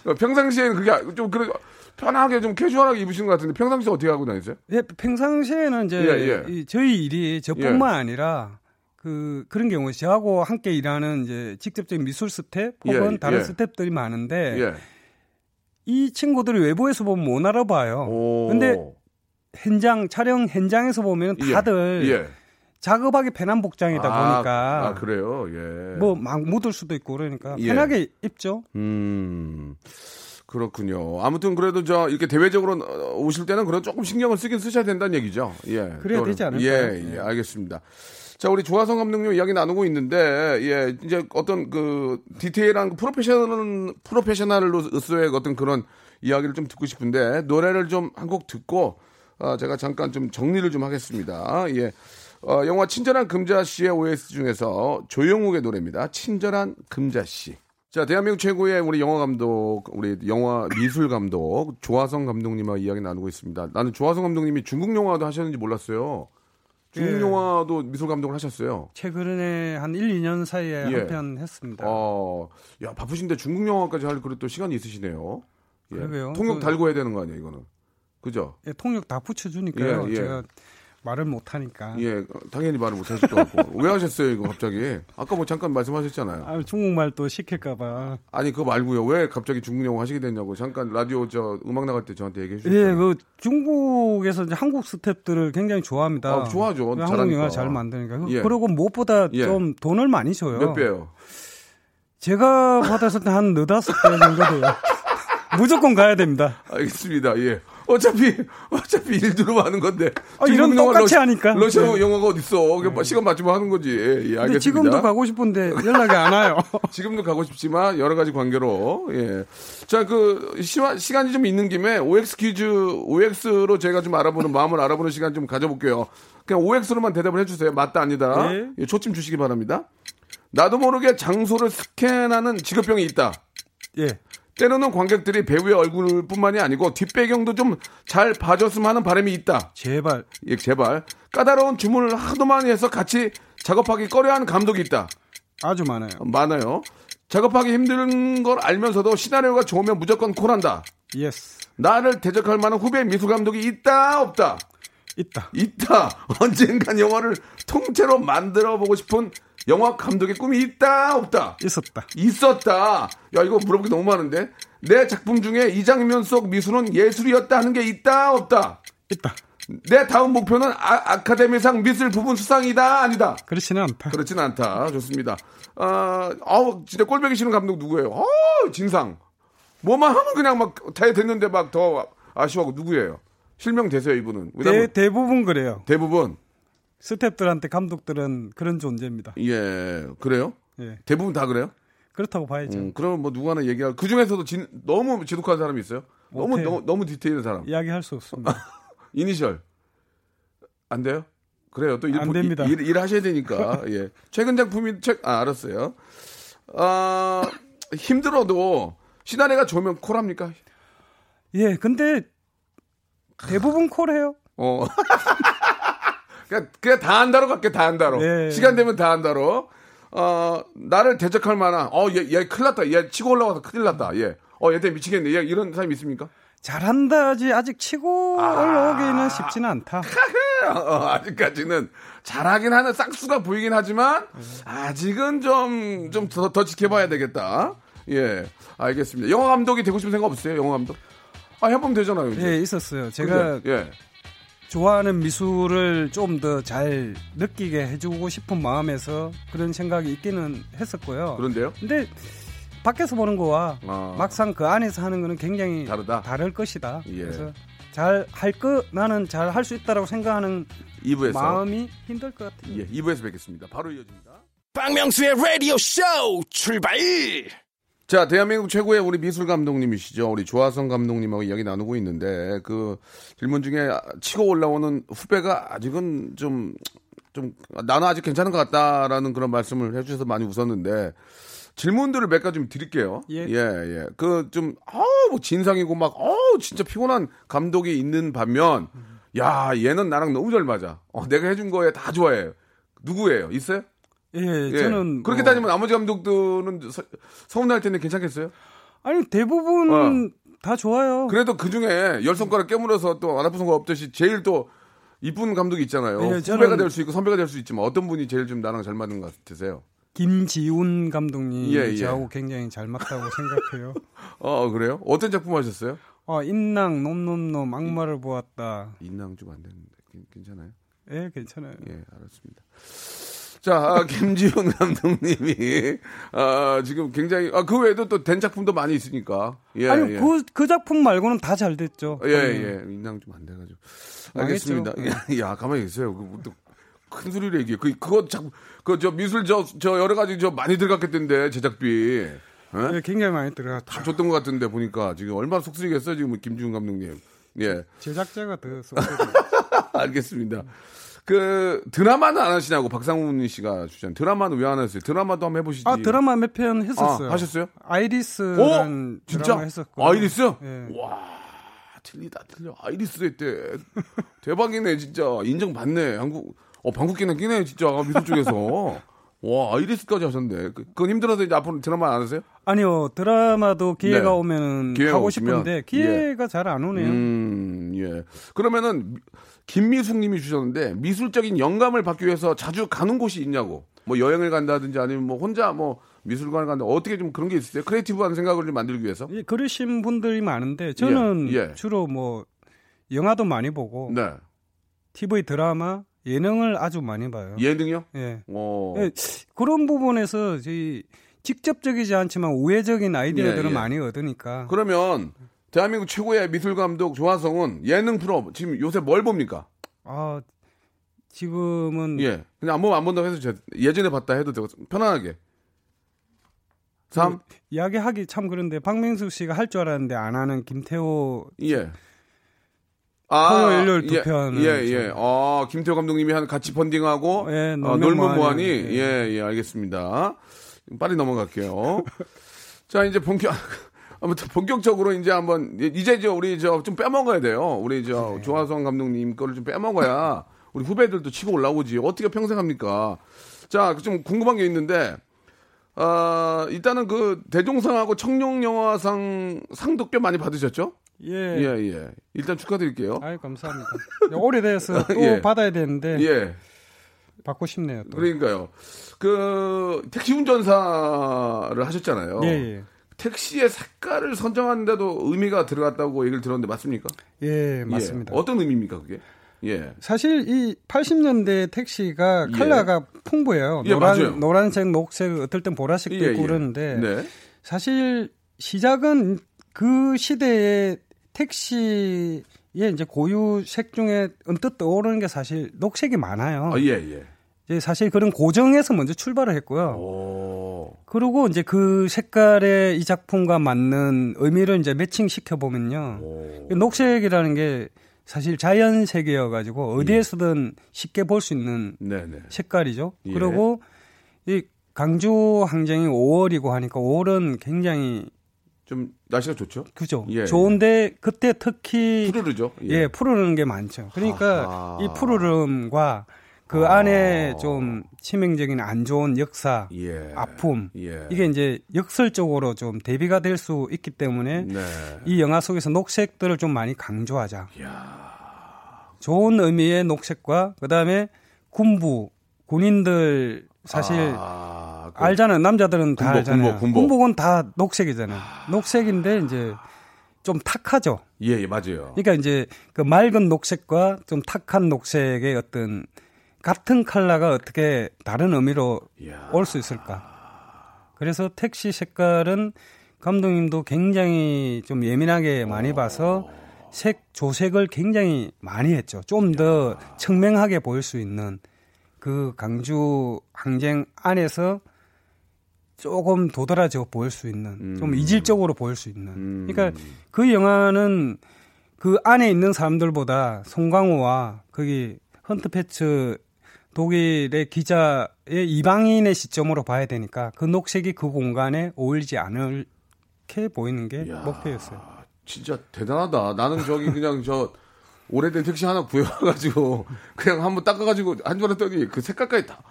[SPEAKER 1] 어, 평상시에는 그게 좀 그래 편하게 좀 캐주얼하게 입으시는 것 같은데 평상시에 어떻게 하고 다니세요?
[SPEAKER 2] 예, 평상시에는 이제
[SPEAKER 1] 예, 예.
[SPEAKER 2] 이 저희 일이 저뿐만 아니라 그 그런 경우 저하고 함께 일하는 이제 직접적인 미술 스텝 혹은
[SPEAKER 1] 예,
[SPEAKER 2] 다른
[SPEAKER 1] 예.
[SPEAKER 2] 스텝들이 많은데
[SPEAKER 1] 예.
[SPEAKER 2] 이 친구들이 외부에서 보면 못 알아봐요.
[SPEAKER 1] 오.
[SPEAKER 2] 근데 현장 촬영 현장에서 보면
[SPEAKER 1] 예,
[SPEAKER 2] 다들
[SPEAKER 1] 예.
[SPEAKER 2] 작업하기 편한 복장이다
[SPEAKER 1] 아,
[SPEAKER 2] 보니까
[SPEAKER 1] 아 그래요. 예.
[SPEAKER 2] 뭐 막 묻을 수도 있고 그러니까
[SPEAKER 1] 예.
[SPEAKER 2] 편하게 입죠.
[SPEAKER 1] 음. 그렇군요. 아무튼 그래도 저 이렇게 대외적으로 어, 오실 때는 그런 조금 신경을 쓰긴 쓰셔야 된다는 얘기죠. 예.
[SPEAKER 2] 그래야
[SPEAKER 1] 또,
[SPEAKER 2] 되지 않을까요?
[SPEAKER 1] 예, 예, 알겠습니다. 자, 우리 조화성 감독님 이야기 나누고 있는데, 예, 이제 어떤 그 디테일한 그 프로페셔널, 프로페셔널로서의 어떤 그런 이야기를 좀 듣고 싶은데, 노래를 좀 한 곡 듣고, 아, 제가 잠깐 좀 정리를 좀 하겠습니다. 예. 어, 영화 친절한 금자씨의 OS 중에서 조영욱의 노래입니다. 친절한 금자씨. 자, 대한민국 최고의 우리 영화 감독, 우리 영화 미술 감독, 조화성 감독님과 이야기 나누고 있습니다. 나는 조화성 감독님이 중국 영화도 하셨는지 몰랐어요. 중국
[SPEAKER 2] 예.
[SPEAKER 1] 영화도 미술 감독을 하셨어요.
[SPEAKER 2] 최근에 한 1, 2년 사이에
[SPEAKER 1] 예.
[SPEAKER 2] 한편 했습니다.
[SPEAKER 1] 어, 야, 바쁘신데 중국 영화까지 할 그릇 또 시간이 있으시네요. 예.
[SPEAKER 2] 그러게요.
[SPEAKER 1] 통역
[SPEAKER 2] 그-
[SPEAKER 1] 달고 해야 되는 거 아니에요, 이거는. 그죠?
[SPEAKER 2] 예, 통역 다 붙여주니까요.
[SPEAKER 1] 예, 예.
[SPEAKER 2] 제가 말을 못하니까.
[SPEAKER 1] 예, 어, 당연히 말을 못 하실 것 같고. 왜 하셨어요, 이거 갑자기? 아까 뭐 잠깐 말씀하셨잖아요.
[SPEAKER 2] 아, 중국말 또 시킬까봐.
[SPEAKER 1] 아니, 그거 말고요. 왜 갑자기 중국 영화 하시게 됐냐고. 잠깐 라디오 저 음악 나갈 때 저한테 얘기해 주셨어요.
[SPEAKER 2] 예, 그 중국에서 이제 한국 스탭들을 굉장히 좋아합니다.
[SPEAKER 1] 아, 좋아하죠.
[SPEAKER 2] 한국
[SPEAKER 1] 잘하니까.
[SPEAKER 2] 영화 잘 만드니까. 그-
[SPEAKER 1] 예.
[SPEAKER 2] 그리고 무엇보다
[SPEAKER 1] 예.
[SPEAKER 2] 좀 돈을 많이 줘요.
[SPEAKER 1] 몇 배요?
[SPEAKER 2] 제가 받았을 때 한 너다섯 배 정도 돼요. 무조건 가야 됩니다.
[SPEAKER 1] 알겠습니다. 예. 어차피 어차피 일 들어가는 건데.
[SPEAKER 2] 아, 이런 똑같이 하니까.
[SPEAKER 1] 러시아
[SPEAKER 2] 네.
[SPEAKER 1] 영화가 어디 있어? 시간 맞추면 하는 거지. 예, 알겠습니다.
[SPEAKER 2] 근데 지금도 가고 싶은데 연락이 안 와요.
[SPEAKER 1] 지금도 가고 싶지만 여러 가지 관계로 예. 자, 그 시와, 시간이 좀 있는 김에 OX 퀴즈 OX로 제가 좀 알아보는 마음을 알아보는 시간 좀 가져볼게요. 그냥 OX로만 대답을 해주세요. 맞다 아니다.
[SPEAKER 2] 네.
[SPEAKER 1] 예, 초침 주시기 바랍니다. 나도 모르게 장소를 스캔하는 직업병이 있다.
[SPEAKER 2] 예.
[SPEAKER 1] 때로는 관객들이 배우의 얼굴뿐만이 아니고 뒷배경도 좀 잘 봐줬으면 하는 바람이 있다.
[SPEAKER 2] 제발.
[SPEAKER 1] 예, 제발. 까다로운 주문을 하도 많이 해서 같이 작업하기 꺼려하는 감독이 있다.
[SPEAKER 2] 아주 많아요.
[SPEAKER 1] 많아요. 작업하기 힘든 걸 알면서도 시나리오가 좋으면 무조건 콜한다.
[SPEAKER 2] Yes.
[SPEAKER 1] 나를 대적할 만한 후배 미술 감독이 있다, 없다?
[SPEAKER 2] 있다.
[SPEAKER 1] 있다. 언젠간 영화를 통째로 만들어 보고 싶은 영화 감독의 꿈이 있다, 없다?
[SPEAKER 2] 있었다.
[SPEAKER 1] 있었다. 야, 이거 물어보기 너무 많은데. 내 작품 중에 이 장면 속 미술은 예술이었다 하는 게 있다, 없다?
[SPEAKER 2] 있다.
[SPEAKER 1] 내 다음 목표는 아카데미상 미술 부분 수상이다, 아니다?
[SPEAKER 2] 그렇지는 않다.
[SPEAKER 1] 그렇진 않다. 좋습니다. 아, 아우, 진짜 꼴보기 싫은 감독 누구예요? 어, 진상. 뭐만 하면 그냥 막 다 됐는데 막 더 아쉬워하고 누구예요? 실명되세요, 이분은.
[SPEAKER 2] 대, 대부분 그래요.
[SPEAKER 1] 대부분,
[SPEAKER 2] 스탭들한테 감독들은 그런 존재입니다.
[SPEAKER 1] 예, 그래요?
[SPEAKER 2] 예.
[SPEAKER 1] 대부분 다 그래요?
[SPEAKER 2] 그렇다고 봐야죠.
[SPEAKER 1] 음, 그러면 뭐 누구 하나 얘기할, 그 중에서도 진- 너무 지독한 사람이 있어요? 너무. 너무, 너무 디테일한 사람.
[SPEAKER 2] 이야기할 수 없습니다.
[SPEAKER 1] 이니셜. 안 돼요? 그래요. 또 일,
[SPEAKER 2] 안 됩니다.
[SPEAKER 1] 일, 일 하셔야 되니까. 예. 최근 작품이 책, 아, 알았어요. 아, 힘들어도 시나리오가 좋으면 콜합니까?
[SPEAKER 2] 예, 근데 대부분 콜해요.
[SPEAKER 1] 어. 그냥, 그냥 다 한다로 갈게, 다 한다로.
[SPEAKER 2] 예.
[SPEAKER 1] 시간 되면 다 한다로. 어, 나를 대적할 만한, 어, 얘, 얘 큰일 났다. 얘 치고 올라가서 큰일 났다. 얘. 어, 얘 때문에 미치겠네. 얘 이런 사람이 있습니까?
[SPEAKER 2] 잘한다지 아직 치고
[SPEAKER 1] 아.
[SPEAKER 2] 올라오기는 쉽지는 않다.
[SPEAKER 1] 어, 아직까지는 잘하긴 하는 싹수가 보이긴 하지만 아직은 좀 좀 더 더 지켜봐야 되겠다. 예, 알겠습니다. 영화 감독이 되고 싶은 생각 없으세요? 영화 감독? 아 해보면 되잖아요. 이제.
[SPEAKER 2] 예, 있었어요. 제가
[SPEAKER 1] 근데, 예.
[SPEAKER 2] 좋아하는 미술을 좀 더 잘 느끼게 해주고 싶은 마음에서 그런 생각이 있기는 했었고요.
[SPEAKER 1] 그런데요?
[SPEAKER 2] 근데 밖에서 보는 거와
[SPEAKER 1] 아.
[SPEAKER 2] 막상 그 안에서 하는 거는 굉장히
[SPEAKER 1] 다르다?
[SPEAKER 2] 다를 것이다.
[SPEAKER 1] 예.
[SPEAKER 2] 그래서 잘 할 거 나는 잘 할 수 있다라고 생각하는
[SPEAKER 1] 2부에서
[SPEAKER 2] 마음이 힘들 것 같아요.
[SPEAKER 1] 예, 2부에서 뵙겠습니다. 바로 이어집니다.
[SPEAKER 3] 박명수의 라디오 쇼 출발
[SPEAKER 1] 자, 대한민국 최고의 우리 미술 감독님이시죠. 우리 조화성 감독님하고 이야기 나누고 있는데 그 질문 중에 치고 올라오는 후배가 아직은 좀 좀 나는 아직 괜찮은 것 같다라는 그런 말씀을 해주셔서 많이 웃었는데 질문들을 몇 가지 좀 드릴게요.
[SPEAKER 2] 예.
[SPEAKER 1] 예, 예. 그 좀, 어우, 뭐 진상이고 막, 어우, 진짜 피곤한 감독이 있는 반면, 야, 얘는 나랑 너무 잘 맞아. 어, 내가 해준 거에 다 좋아해. 누구예요? 있어요?
[SPEAKER 2] 예,
[SPEAKER 1] 예.
[SPEAKER 2] 저는
[SPEAKER 1] 그렇게
[SPEAKER 2] 뭐-
[SPEAKER 1] 따지면 나머지 감독들은 서, 서운할 텐데 괜찮겠어요?
[SPEAKER 2] 아니 대부분 다 좋아요.
[SPEAKER 1] 그래도 그 중에 열 손가락 깨물어서 또 안 아픈 손가락 없듯이 제일 또 이쁜 감독이 있잖아요.
[SPEAKER 2] 예,
[SPEAKER 1] 후배가 될 수 있고 선배가 될 수 있지만 어떤 분이 제일 좀 나랑 잘 맞는 것 같으세요?
[SPEAKER 2] 김지훈 감독님
[SPEAKER 1] 예, 예.
[SPEAKER 2] 저하고 굉장히 잘 맞다고 생각해요.
[SPEAKER 1] 어, 그래요? 어떤 작품 하셨어요?
[SPEAKER 2] 어, 인랑 놈놈놈 악마를 보았다.
[SPEAKER 1] 인랑 좀안 되는데 괜- 괜찮아요?
[SPEAKER 2] 예, 괜찮아요.
[SPEAKER 1] 예, 알았습니다. 자, 아, 김지훈 감독님이 아, 지금 굉장히 아, 그 외에도 또 된 작품도 많이 있으니까. 예,
[SPEAKER 2] 아니
[SPEAKER 1] 예.
[SPEAKER 2] 그, 그 작품 말고는 다 잘 됐죠.
[SPEAKER 1] 예, 예. 인랑 좀안 돼 가지고. 알겠습니다.
[SPEAKER 2] 망했죠.
[SPEAKER 1] 야, 야, 가만히 계세요. 그, 또, 큰 소리를 얘기해. 그, 그거 자, 그, 저, 미술 저, 저, 여러 가지 저 많이 들어갔겠던데, 제작비. 예?
[SPEAKER 2] 예, 굉장히 많이 들어갔죠.
[SPEAKER 1] 다 줬던 것 같은데, 보니까. 지금 얼마나 속쓰리겠어요, 지금 김지훈 감독님. 예.
[SPEAKER 2] 제작자가 더 속.
[SPEAKER 1] 알겠습니다. 그, 드라마는 안 하시냐고, 박상훈 씨가 주신 드라마는 왜 안 하세요? 드라마도 한번 해보시지.
[SPEAKER 2] 아 드라마 몇 편 했었어요.
[SPEAKER 1] 아, 하셨어요?
[SPEAKER 2] 아이리스라는
[SPEAKER 1] 오! 진짜?
[SPEAKER 2] 했었고.
[SPEAKER 1] 아이리스?
[SPEAKER 2] 예.
[SPEAKER 1] 와, 틀리다, 틀려. 아이리스 했대. 대박이네, 진짜. 인정받네. 한국, 어, 방귀는 뀌네, 진짜. 미술 쪽에서. 와, 아이리스까지 하셨네. 그- 그건 힘들어서 이제 앞으로 드라마 안 하세요?
[SPEAKER 2] 아니요 드라마도 기회가
[SPEAKER 1] 네.
[SPEAKER 2] 오면은
[SPEAKER 1] 기회가
[SPEAKER 2] 하고
[SPEAKER 1] 오시면,
[SPEAKER 2] 싶은데 기회가 잘안 오네요.
[SPEAKER 1] 음, 예. 그러면은, 김미숙 님이 주셨는데, 미술적인 영감을 받기 위해서 자주 가는 곳이 있냐고. 뭐 여행을 간다든지 아니면 뭐 혼자 뭐 미술관을 간다 어떻게 좀 그런 게 있으세요? creative한 생각을 좀 만들기 위해서?
[SPEAKER 2] 예, 그러신 분들이 많은데 저는
[SPEAKER 1] 예, 예.
[SPEAKER 2] 주로 뭐 영화도 많이 보고
[SPEAKER 1] 네.
[SPEAKER 2] TV 드라마 예능을 아주 많이 봐요.
[SPEAKER 1] 예능이요?
[SPEAKER 2] 예.
[SPEAKER 1] 어.
[SPEAKER 2] 예, 그런 부분에서 저희 직접적이지 않지만 우회적인 아이디어들을
[SPEAKER 1] 예, 예.
[SPEAKER 2] 많이 얻으니까
[SPEAKER 1] 그러면 대한민국 최고의 미술 감독 조화성은 예능 프로 지금 요새 뭘 봅니까?
[SPEAKER 2] 아 지금은
[SPEAKER 1] 예. 그냥 안 보면 안 본다고 해서 제가 예전에 봤다 해도 되고 편안하게. 3.
[SPEAKER 2] 이야기하기 참 그런데 박명수 씨가 할 줄 알았는데 안 하는 김태호
[SPEAKER 1] 예.
[SPEAKER 2] 토요, 일요일 두
[SPEAKER 1] 예,
[SPEAKER 2] 편은
[SPEAKER 1] 예, 예. 아, 김태호 감독님이 한 같이 펀딩하고
[SPEAKER 2] 예,
[SPEAKER 1] 어,
[SPEAKER 2] 놀면. 뭐하니? 예.
[SPEAKER 1] 예, 예, 알겠습니다. 빨리 넘어갈게요. 자, 이제 본격 아무튼 본격적으로 이제 한번 이제 저 우리 저 좀 빼먹어야 돼요. 우리
[SPEAKER 2] 네.
[SPEAKER 1] 저 조화성 감독님 거를 좀 빼먹어야 우리 후배들도 치고 올라오지. 어떻게 평생 합니까? 자, 좀 궁금한 게 있는데 아, 일단은 그 대종상하고 청룡영화상 상도 꽤 많이 받으셨죠?
[SPEAKER 2] 예.
[SPEAKER 1] 예, 예. 일단 축하드릴게요.
[SPEAKER 2] 아유 감사합니다. 오래돼서 또
[SPEAKER 1] 예.
[SPEAKER 2] 받아야 되는데
[SPEAKER 1] 예.
[SPEAKER 2] 받고 싶네요. 또.
[SPEAKER 1] 그러니까요. 그 택시 운전사를 하셨잖아요.
[SPEAKER 2] 예, 예.
[SPEAKER 1] 택시의 색깔을 선정하는데도 의미가 들어갔다고 얘기를 들었는데 맞습니까?
[SPEAKER 2] 예, 맞습니다.
[SPEAKER 1] 예. 어떤 의미입니까, 그게? 예.
[SPEAKER 2] 사실 이 80년대 택시가
[SPEAKER 1] 예.
[SPEAKER 2] 컬러가 풍부해요.
[SPEAKER 1] 예, 맞아요.
[SPEAKER 2] 노란, 노란색, 녹색, 어떨 땐 보라색도
[SPEAKER 1] 예,
[SPEAKER 2] 있고
[SPEAKER 1] 예.
[SPEAKER 2] 그러는데
[SPEAKER 1] 네.
[SPEAKER 2] 사실 시작은 그 시대의 택시의 이제 고유 색 중에 언뜻 떠오르는 게 사실 녹색이 많아요.
[SPEAKER 1] 아, 예, 예.
[SPEAKER 2] 이제 사실 그런 고정에서 먼저 출발을 했고요.
[SPEAKER 1] 오.
[SPEAKER 2] 그리고 이제 그 색깔의 이 작품과 맞는 의미를 이제 매칭 시켜 보면요.
[SPEAKER 1] 오.
[SPEAKER 2] 녹색이라는 게 사실 자연 색이어 가지고 어디에서든 쉽게 볼 수 있는
[SPEAKER 1] 네네.
[SPEAKER 2] 색깔이죠.
[SPEAKER 1] 예.
[SPEAKER 2] 그리고 이 강주 항쟁이 5월이고 하니까 5월은 굉장히
[SPEAKER 1] 좀 날씨가 좋죠?
[SPEAKER 2] 그죠.
[SPEAKER 1] 예,
[SPEAKER 2] 좋은데 그때 특히
[SPEAKER 1] 푸르르죠?
[SPEAKER 2] 예, 푸르른 게 많죠. 그러니까
[SPEAKER 1] 아하.
[SPEAKER 2] 이 푸르름과 그
[SPEAKER 1] 아.
[SPEAKER 2] 안에 좀 치명적인 안 좋은 역사,
[SPEAKER 1] 예.
[SPEAKER 2] 아픔
[SPEAKER 1] 예.
[SPEAKER 2] 이게 이제 역설적으로 좀 대비가 될 수 있기 때문에
[SPEAKER 1] 네.
[SPEAKER 2] 이 영화 속에서 녹색들을 좀 많이 강조하자. 좋은 의미의 녹색과 그다음에 군부 군인들 사실
[SPEAKER 1] 아, 그-
[SPEAKER 2] 알잖아요. 남자들은 다
[SPEAKER 1] 군복,
[SPEAKER 2] 알잖아요.
[SPEAKER 1] 군복, 군복.
[SPEAKER 2] 군복 은 다 녹색이잖아요. 녹색인데 이제 좀 탁하죠.
[SPEAKER 1] 예, 예, 맞아요.
[SPEAKER 2] 그러니까 이제 그 맑은 녹색과 좀 탁한 녹색의 어떤 같은 컬러가 어떻게 다른 의미로. 올 수 있을까? 그래서 택시 색깔은 감독님도 굉장히 좀 예민하게 많이 봐서 색 조색을 굉장히 많이 했죠. 좀 더 청명하게 보일 수 있는 그 강주 항쟁 안에서 조금 도드라져 보일 수 있는 좀 이질적으로 보일 수 있는
[SPEAKER 1] 음.
[SPEAKER 2] 그러니까 그 영화는 그 안에 있는 사람들보다 송강호와 거기 헌트 패츠 독일의 기자의 이방인의 시점으로 봐야 되니까 그 녹색이 그 공간에 어울리지 않게 보이는 게 목표였어요.
[SPEAKER 1] 진짜 대단하다. 나는 저기 그냥 저 오래된 택시 하나 구해가지고 그냥 한번 닦아가지고 한 줄 알았더니 그 색깔까지 다.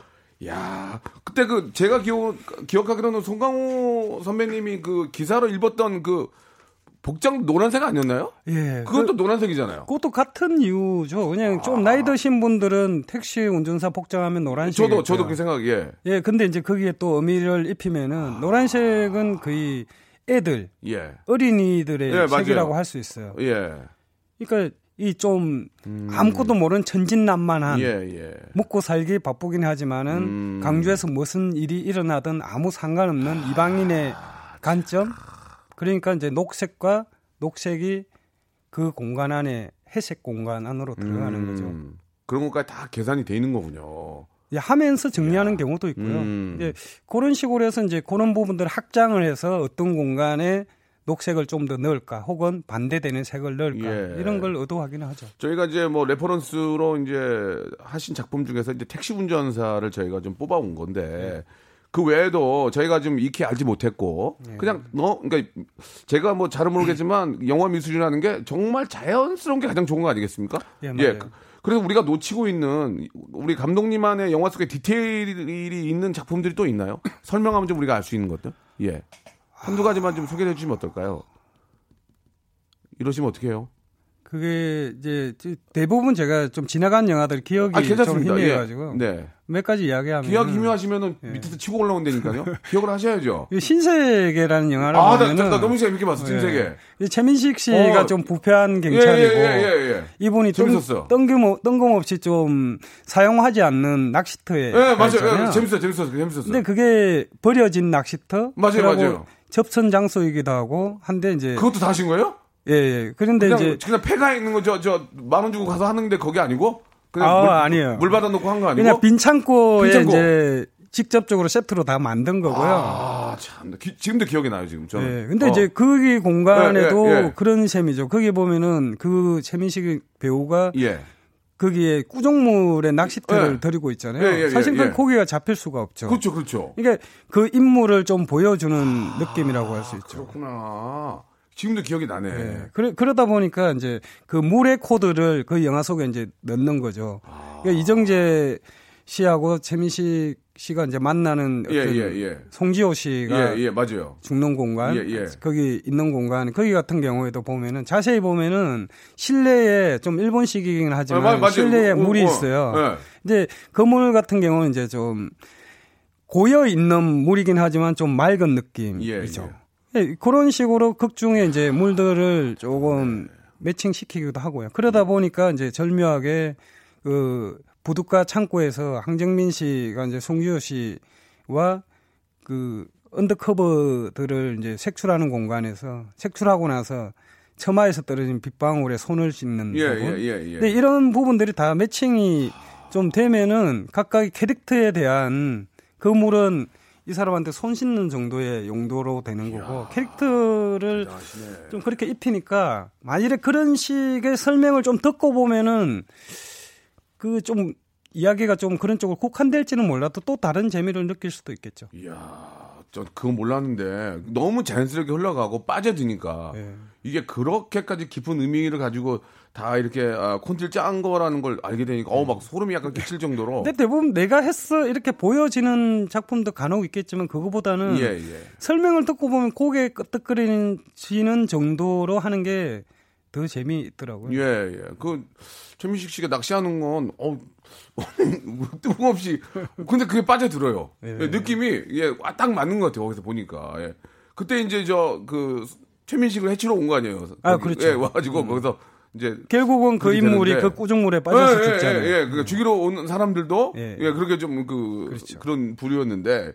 [SPEAKER 1] 야 그때 그 제가 기억 기억하기로는 송강호 선배님이 그 기사로 읽었던 그 복장 노란색 아니었나요?
[SPEAKER 2] 예.
[SPEAKER 1] 그것도 노란색이잖아요.
[SPEAKER 2] 그것도 같은 이유죠. 그냥 좀 나이 드신 분들은 택시 운전사 복장하면 노란색.
[SPEAKER 1] 저도 저도 그 생각 예.
[SPEAKER 2] 예, 근데 이제 거기에 또 의미를 입히면은 노란색은 거의 애들,
[SPEAKER 1] 예.
[SPEAKER 2] 어린이들의
[SPEAKER 1] 예.
[SPEAKER 2] 색이라고 할 수 있어요.
[SPEAKER 1] 예.
[SPEAKER 2] 그러니까 이좀 아무것도 모르는 천진난만한
[SPEAKER 1] 예, 예.
[SPEAKER 2] 먹고 살기 바쁘긴 하지만은
[SPEAKER 1] 음.
[SPEAKER 2] 강주에서 무슨 일이 일어나든 아무 상관없는 이방인의 관점. 그러니까 이제 녹색과 녹색이 그 공간 안에 회색 공간 안으로 들어가는 거죠.
[SPEAKER 1] 음, 그런 것까지 다 계산이 돼 있는 거군요.
[SPEAKER 2] 예, 하면서 정리하는 경우도 있고요.
[SPEAKER 1] 음.
[SPEAKER 2] 이제 그런 식으로 해서 이제 그런 부분들을 확장을 해서 어떤 공간에 녹색을 좀 더 넣을까, 혹은 반대되는 색을 넣을까
[SPEAKER 1] 예.
[SPEAKER 2] 이런 걸 의도하기는 하죠.
[SPEAKER 1] 저희가 이제 뭐 reference로 이제 하신 작품 중에서 이제 택시 운전사를 저희가 좀 뽑아온 건데 그 외에도 저희가 좀 익히 알지 못했고 그냥 너 그러니까 제가 뭐 잘은 모르겠지만 영화 미술이라는 게 정말 자연스러운 게 가장 좋은 거 아니겠습니까?
[SPEAKER 2] 예.
[SPEAKER 1] 그- 그래서 우리가 놓치고 있는 우리 감독님만의 영화 속에 디테일이 있는 작품들이 또 있나요? 설명하면 좀 우리가 알 수 있는 것들. 예. 한두 가지만 좀 소개해 주시면 어떨까요? 이러시면 어떡해요?
[SPEAKER 2] 그게 이제 대부분 제가 좀 지나간 영화들 기억이
[SPEAKER 1] 아,
[SPEAKER 2] 좀
[SPEAKER 1] 괜찮습니다.
[SPEAKER 2] 희미해가지고
[SPEAKER 1] 예. 네.
[SPEAKER 2] 몇 가지 이야기하면
[SPEAKER 1] 기억 희미하시면은
[SPEAKER 2] 예.
[SPEAKER 1] 밑에서 치고 올라온다니까요. 기억을 하셔야죠.
[SPEAKER 2] 이 신세계라는 영화를
[SPEAKER 1] 아, 나,
[SPEAKER 2] 보면은
[SPEAKER 1] 나, 나 너무 재밌게 봤어.
[SPEAKER 2] 예. 이 최민식 씨가
[SPEAKER 1] 어.
[SPEAKER 2] 좀 부패한
[SPEAKER 1] 예,
[SPEAKER 2] 경찰이고
[SPEAKER 1] 예, 예, 예.
[SPEAKER 2] 이분이 뜬,
[SPEAKER 1] 재밌었어.
[SPEAKER 2] 뜬금, 뜬금없이 좀 사용하지 않는 낚시터에
[SPEAKER 1] 예, 맞아요. 예, 재밌었어, 재밌었어, 재밌었어.
[SPEAKER 2] 근데 그게 버려진 낚시터
[SPEAKER 1] 맞아요, 맞아요.
[SPEAKER 2] 접선 장소이기도 하고 한데 이제
[SPEAKER 1] 그것도 다 하신 거예요?
[SPEAKER 2] 예, 예. 그런데
[SPEAKER 1] 그냥,
[SPEAKER 2] 이제
[SPEAKER 1] 그냥 폐가 있는 거, 저, 저, 만 원 주고 가서 하는데 거기 아니고? 그냥
[SPEAKER 2] 아,
[SPEAKER 1] 물,
[SPEAKER 2] 아니에요.
[SPEAKER 1] 물 받아 놓고 한 거 아니고?
[SPEAKER 2] 그냥 빈 창고에
[SPEAKER 1] 빈 창고.
[SPEAKER 2] 이제 직접적으로 세트로 다 만든 거고요.
[SPEAKER 1] 아, 참. 기- 지금도 기억이 나요, 지금. 저는.
[SPEAKER 2] 예. 근데
[SPEAKER 1] 어.
[SPEAKER 2] 이제 거기 공간에도
[SPEAKER 1] 예, 예, 예.
[SPEAKER 2] 그런 셈이죠. 거기 보면은 그 최민식 배우가
[SPEAKER 1] 예.
[SPEAKER 2] 거기에 낚시터를
[SPEAKER 1] 예.
[SPEAKER 2] 들이고 있잖아요.
[SPEAKER 1] 예, 예, 예,
[SPEAKER 2] 사실
[SPEAKER 1] 예.
[SPEAKER 2] 그 고기가 잡힐 수가 없죠.
[SPEAKER 1] 그렇죠, 그렇죠.
[SPEAKER 2] 이게 그 인물을 좀 보여주는 느낌이라고 할 수 있죠.
[SPEAKER 1] 그렇구나. 지금도 기억이 나네.
[SPEAKER 2] 예. 그래, 그러다 보니까 이제 그 물의 코드를 그 영화 속에 이제 넣는 거죠.
[SPEAKER 1] 아.
[SPEAKER 2] 그러니까 이정재 씨하고 최민식 씨가 이제 만나는
[SPEAKER 1] 예,
[SPEAKER 2] 어떤
[SPEAKER 1] 예, 예.
[SPEAKER 2] 송지호 씨가
[SPEAKER 1] 예, 예, 맞아요.
[SPEAKER 2] 죽는 공간,
[SPEAKER 1] 예, 예.
[SPEAKER 2] 거기 있는 공간, 거기 같은 경우에도 보면은 자세히 보면은 실내에 좀 일본식이긴 하지만
[SPEAKER 1] 아, 마- 맞아요.
[SPEAKER 2] 실내에
[SPEAKER 1] 어,
[SPEAKER 2] 물이
[SPEAKER 1] 어,
[SPEAKER 2] 있어요.
[SPEAKER 1] 예.
[SPEAKER 2] 이제 그물 같은 경우는 이제 좀 고여 있는 물이긴 하지만 좀 맑은 느낌이죠. 예, 그런 식으로 극 중에 이제 물들을 조금 매칭시키기도 하고요. 그러다 보니까 이제 절묘하게 그 부둣가 창고에서 황정민 씨가 이제 송지효 씨와 그 언더커버들을 이제 색출하는 공간에서 색출하고 나서 처마에서 떨어진 빗방울에 손을 씻는
[SPEAKER 1] 예,
[SPEAKER 2] 부분.
[SPEAKER 1] 예, 예, 예.
[SPEAKER 2] 근데 이런 부분들이 다 매칭이 좀 되면은 각각의 캐릭터에 대한 그 물은 이 사람한테 손 씻는 정도의 용도로 되는 거고 캐릭터를 좀 그렇게 입히니까 만일에 그런 식의 설명을 좀 듣고 보면은 그 좀 이야기가 좀 그런 쪽으로 국한될지는 몰라도 또 다른 재미를 느낄 수도 있겠죠.
[SPEAKER 1] 이야, 저 그건 몰랐는데 너무 자연스럽게 흘러가고 빠져드니까
[SPEAKER 2] 예.
[SPEAKER 1] 이게 그렇게까지 깊은 의미를 가지고 다 이렇게 아, 콘티를 짠 거라는 걸 알게 되니까 어우 막 소름이 약간 끼칠 정도로
[SPEAKER 2] 근데 대부분 내가 했어 이렇게 보여지는 작품도 간혹 있겠지만 그거보다는
[SPEAKER 1] 예, 예.
[SPEAKER 2] 설명을 듣고 보면 고개 끄덕거리는 정도로 하는 게 더 재미있더라고요.
[SPEAKER 1] 예, 예. 그 최민식 씨가 낚시하는 건 어, 뜬금없이 근데 그게 빠져들어요.
[SPEAKER 2] 예.
[SPEAKER 1] 예, 느낌이 예, 아, 딱 맞는 것 같아요. 거기서 보니까. 예. 그때 이제 저 그 최민식을 해치러 온 거 아니에요.
[SPEAKER 2] 아,
[SPEAKER 1] 거기,
[SPEAKER 2] 그렇죠.
[SPEAKER 1] 예, 와가지고 거기서 이제
[SPEAKER 2] 결국은 그 인물이
[SPEAKER 1] 되는데.
[SPEAKER 2] 그 꾸중물에 빠져서
[SPEAKER 1] 예, 예,
[SPEAKER 2] 죽잖아요.
[SPEAKER 1] 예, 예. 그러니까 죽이러 온 사람들도
[SPEAKER 2] 예.
[SPEAKER 1] 예, 그렇게 좀그
[SPEAKER 2] 그렇죠.
[SPEAKER 1] 그런 부류였는데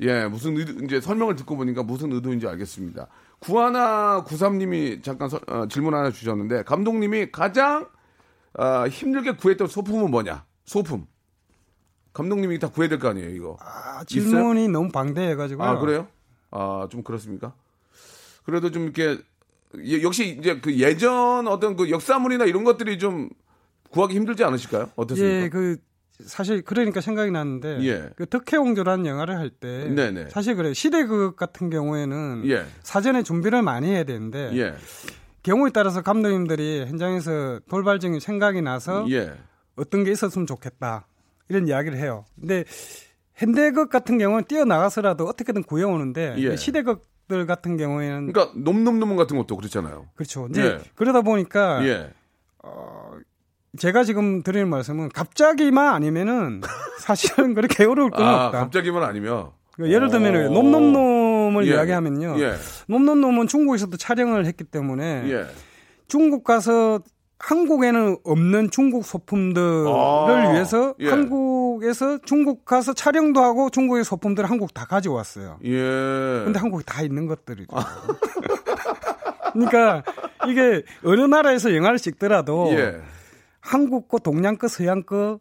[SPEAKER 1] 예, 무슨 의도, 이제 설명을 듣고 보니까 무슨 의도인지 알겠습니다. 구하나 구삼님이 잠깐 서- 어, 질문 하나 주셨는데 감독님이 가장 아, 힘들게 구했던 소품은 뭐냐? 소품. 감독님이 다 구해야 될 거 아니에요, 이거.
[SPEAKER 2] 아, 질문이 너무 방대해가지고.
[SPEAKER 1] 아, 그래요? 아, 좀 그렇습니까? 그래도 좀 이렇게 예, 역시 이제 그 예전 어떤 그 역사물이나 이런 것들이 좀 구하기 힘들지 않으실까요? 어떻습니까?
[SPEAKER 2] 예, 그 사실 그러니까 생각이 나는데
[SPEAKER 1] 예.
[SPEAKER 2] 그 덕혜옹조라는 영화를 할 때. 사실 그래 시대극 같은 경우에는
[SPEAKER 1] 예.
[SPEAKER 2] 사전에 준비를 많이 해야 되는데
[SPEAKER 1] 예.
[SPEAKER 2] 경우에 따라서 감독님들이 현장에서 돌발적인 생각이 나서
[SPEAKER 1] 예.
[SPEAKER 2] 어떤 게 있었으면 좋겠다 이런 이야기를 해요. 근데 현대극 같은 경우는 뛰어나가서라도 어떻게든 구해오는데
[SPEAKER 1] 예.
[SPEAKER 2] 시대극 들 같은 경우에는
[SPEAKER 1] 그러니까 놈놈놈 같은 것도 그렇잖아요.
[SPEAKER 2] 그렇죠. 이제
[SPEAKER 1] 예.
[SPEAKER 2] 그러다 보니까
[SPEAKER 1] 예.
[SPEAKER 2] 제가 지금 드리는 말씀은 갑자기만 아니면은 사실은 그렇게 어려울 건
[SPEAKER 1] 아,
[SPEAKER 2] 없다.
[SPEAKER 1] 갑자기만 아니면
[SPEAKER 2] 그러니까 예를 들면
[SPEAKER 1] 오.
[SPEAKER 2] 놈놈놈을
[SPEAKER 1] 예.
[SPEAKER 2] 이야기하면요.
[SPEAKER 1] 예.
[SPEAKER 2] 놈놈놈은 중국에서도 촬영을 했기 때문에
[SPEAKER 1] 예.
[SPEAKER 2] 중국 가서 한국에는 없는 중국 소품들을
[SPEAKER 1] 아,
[SPEAKER 2] 위해서
[SPEAKER 1] 예.
[SPEAKER 2] 한국에서 중국 가서 촬영도 하고 중국의 소품들을 한국 다 가져왔어요.
[SPEAKER 1] 예.
[SPEAKER 2] 근데 한국에 다 있는 것들이죠. 그러니까 이게 어느 나라에서 영화를 찍더라도
[SPEAKER 1] 예.
[SPEAKER 2] 한국 거, 동양 거, 서양 거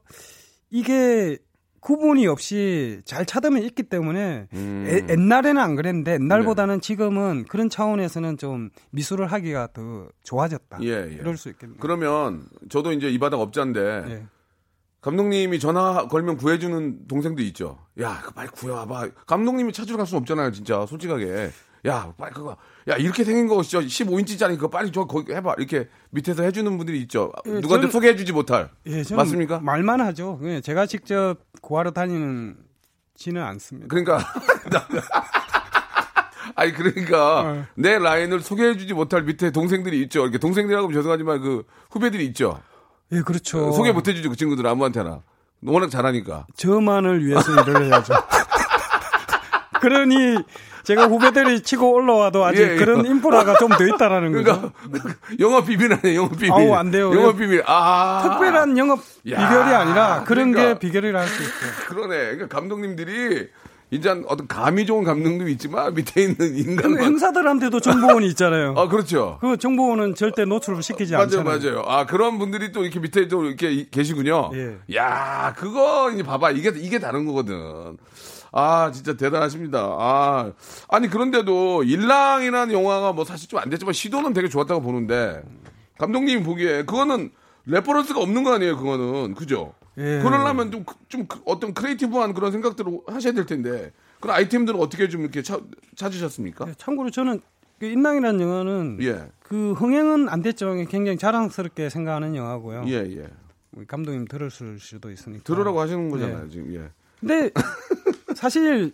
[SPEAKER 2] 이게 구분이 없이 잘 찾으면 있기 때문에
[SPEAKER 1] 음.
[SPEAKER 2] 에- 옛날에는 안 그랬는데 옛날보다는 지금은 그런 차원에서는 좀 미술을 하기가 더 좋아졌다.
[SPEAKER 1] 예, 예.
[SPEAKER 2] 이럴 수 있겠네요.
[SPEAKER 1] 그러면 저도 이제 이 바닥 업자인데
[SPEAKER 2] 예.
[SPEAKER 1] 감독님이 전화 걸면 구해주는 동생도 있죠. 야, 그 빨리 구해와봐. 감독님이 찾으러 갈 수는 없잖아요, 진짜. 솔직하게. 야, 빨리 그거. 야, 이렇게 생긴 거 진짜 15인치짜리 그거 빨리 저 거기 해봐. 이렇게 밑에서 해주는 분들이 있죠.
[SPEAKER 2] 예,
[SPEAKER 1] 누구한테
[SPEAKER 2] 저는-
[SPEAKER 1] 소개해주지 못할.
[SPEAKER 2] 예,
[SPEAKER 1] 맞습니까?
[SPEAKER 2] 말만 하죠. 예, 제가 직접 구하러 다니는 지는 않습니다.
[SPEAKER 1] 그러니까. 아니, 그러니까
[SPEAKER 2] 어.
[SPEAKER 1] 내 라인을 소개해주지 못할 밑에 동생들이 있죠. 이렇게 동생들하고 죄송하지만 그 후배들이 있죠.
[SPEAKER 2] 예, 그렇죠.
[SPEAKER 1] 소개 못 해주죠. 그 친구들 아무한테나. 워낙 잘하니까.
[SPEAKER 2] 저만을 위해서 일을 해야죠. 그러니 제가 후배들이 치고 올라와도 아직
[SPEAKER 1] 예, 예.
[SPEAKER 2] 그런 인프라가 좀 더 있다라는 거죠.
[SPEAKER 1] 그러니까 영업 비밀 아니에요, 영업 비밀.
[SPEAKER 2] 아우, 안 돼요.
[SPEAKER 1] 영업 비밀. 아.
[SPEAKER 2] 특별한 영업
[SPEAKER 1] 야,
[SPEAKER 2] 비결이 아니라 그런
[SPEAKER 1] 그러니까.
[SPEAKER 2] 게 비결이라 할 수 있어요.
[SPEAKER 1] 그러네. 그러니까 감독님들이 이제 어떤 감이 좋은 감독님이 있지만 밑에 있는
[SPEAKER 2] 그
[SPEAKER 1] 인간만.
[SPEAKER 2] 형사들한테도 정보원이 있잖아요.
[SPEAKER 1] 아, 그렇죠.
[SPEAKER 2] 그 정보원은 절대 노출을 시키지
[SPEAKER 1] 맞아요,
[SPEAKER 2] 않잖아요.
[SPEAKER 1] 맞아요. 아, 그런 분들이 또 이렇게 밑에 또 이렇게 이- 계시군요.
[SPEAKER 2] 예.
[SPEAKER 1] 야, 그거 이제 봐봐. 이게, 이게 다른 거거든. 아, 진짜 대단하십니다. 아, 아니, 그런데도 인랑이라는 영화가 뭐 사실 좀 안 됐지만 시도는 되게 좋았다고 보는데 감독님이 보기에 그거는 reference가 없는 거 아니에요, 그거는. 그죠?
[SPEAKER 2] 예.
[SPEAKER 1] 그러려면 좀, 그- 좀 그- 어떤 creative한 그런 생각들을 하셔야 될 텐데 그런 아이템들은 어떻게 좀 이렇게 찾, 찾으셨습니까?
[SPEAKER 2] 예, 참고로 저는 그 인랑이라는 영화는
[SPEAKER 1] 예.
[SPEAKER 2] 그 흥행은 안 됐지만 굉장히 자랑스럽게 생각하는 영화고요.
[SPEAKER 1] 예, 예.
[SPEAKER 2] 감독님 들었을 수도 있으니까.
[SPEAKER 1] 들으라고 하시는 거잖아요,
[SPEAKER 2] 예.
[SPEAKER 1] 지금. 예.
[SPEAKER 2] 근데 사실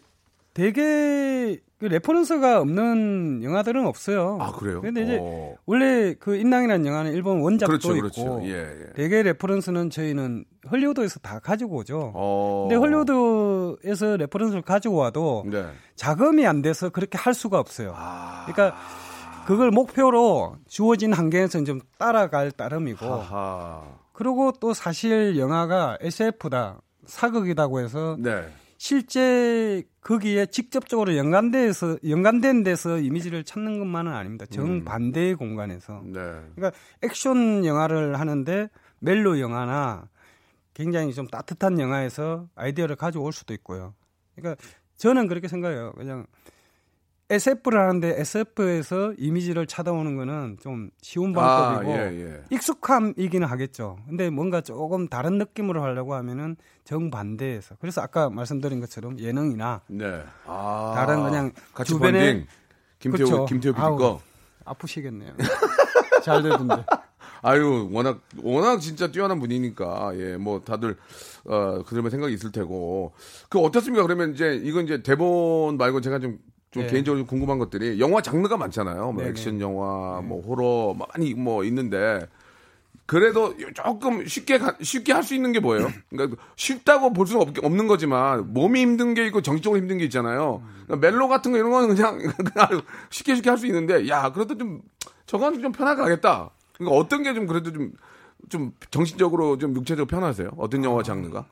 [SPEAKER 2] 되게 그 reference가 없는 영화들은 없어요.
[SPEAKER 1] 아, 그래요?
[SPEAKER 2] 근데 이제
[SPEAKER 1] 어.
[SPEAKER 2] 원래 그 인랑이라는 영화는 일본 원작도
[SPEAKER 1] 그렇죠,
[SPEAKER 2] 있고
[SPEAKER 1] 그렇죠. 예, 예.
[SPEAKER 2] 되게 reference는 저희는 헐리우드에서 다 가지고 오죠.
[SPEAKER 1] 어.
[SPEAKER 2] 근데 헐리우드에서 reference를 가지고 와도
[SPEAKER 1] 네.
[SPEAKER 2] 자금이 안 돼서 그렇게 할 수가 없어요.
[SPEAKER 1] 아.
[SPEAKER 2] 그러니까 그걸 목표로 주어진 한계에서는 좀 따라갈 따름이고
[SPEAKER 1] 아하.
[SPEAKER 2] 그리고 또 사실 영화가 SF다 사극이라고 해서
[SPEAKER 1] 네.
[SPEAKER 2] 실제 거기에 직접적으로 연관돼서 연관된 데서 이미지를 찾는 것만은 아닙니다. 정반대의 공간에서.
[SPEAKER 1] 네.
[SPEAKER 2] 그러니까 액션 영화를 하는데 멜로 영화나 굉장히 좀 따뜻한 영화에서 아이디어를 가져올 수도 있고요. 그러니까 저는 그렇게 생각해요. 그냥 SF를 하는데 SF에서 이미지를 찾아오는 거는 좀 쉬운
[SPEAKER 1] 아,
[SPEAKER 2] 방법이고
[SPEAKER 1] 예, 예.
[SPEAKER 2] 익숙함이기는 하겠죠. 근데 뭔가 조금 다른 느낌으로 하려고 하면은 정반대에서. 그래서 아까 말씀드린 것처럼 예능이나
[SPEAKER 1] 네. 아.
[SPEAKER 2] 다른 그냥
[SPEAKER 1] 같이
[SPEAKER 2] 주변에-
[SPEAKER 1] 번딩. 김태호,
[SPEAKER 2] 그렇죠.
[SPEAKER 1] 김태호 PD. 거.
[SPEAKER 2] 아프시겠네요. 잘 되던데.
[SPEAKER 1] 아유, 워낙, 워낙 진짜 뛰어난 분이니까, 예, 뭐, 다들, 어, 그들만 생각이 있을 테고. 그, 어떻습니까? 그러면 이제, 이건 이제 대본 말고 제가 좀, 좀
[SPEAKER 2] 네.
[SPEAKER 1] 개인적으로 좀 궁금한 것들이, 영화 장르가 많잖아요. 뭐,
[SPEAKER 2] 네네.
[SPEAKER 1] 액션 영화, 뭐, 호러, 많이 뭐, 있는데, 그래도 조금 쉽게, 가- 쉽게 할 수 있는 게 뭐예요? 그러니까 쉽다고 볼 수는 없, 없는 거지만, 몸이 힘든 게 있고, 정신적으로 힘든 게 있잖아요. 그러니까 멜로 같은 거 이런 거는 그냥, 그냥 쉽게 쉽게 할 수 있는데, 야, 그래도 좀, 저건 좀 편하게 하겠다. 그러니까 어떤 게 좀 그래도 좀, 좀 정신적으로 좀 육체적으로 편하세요? 어떤 영화 장르가?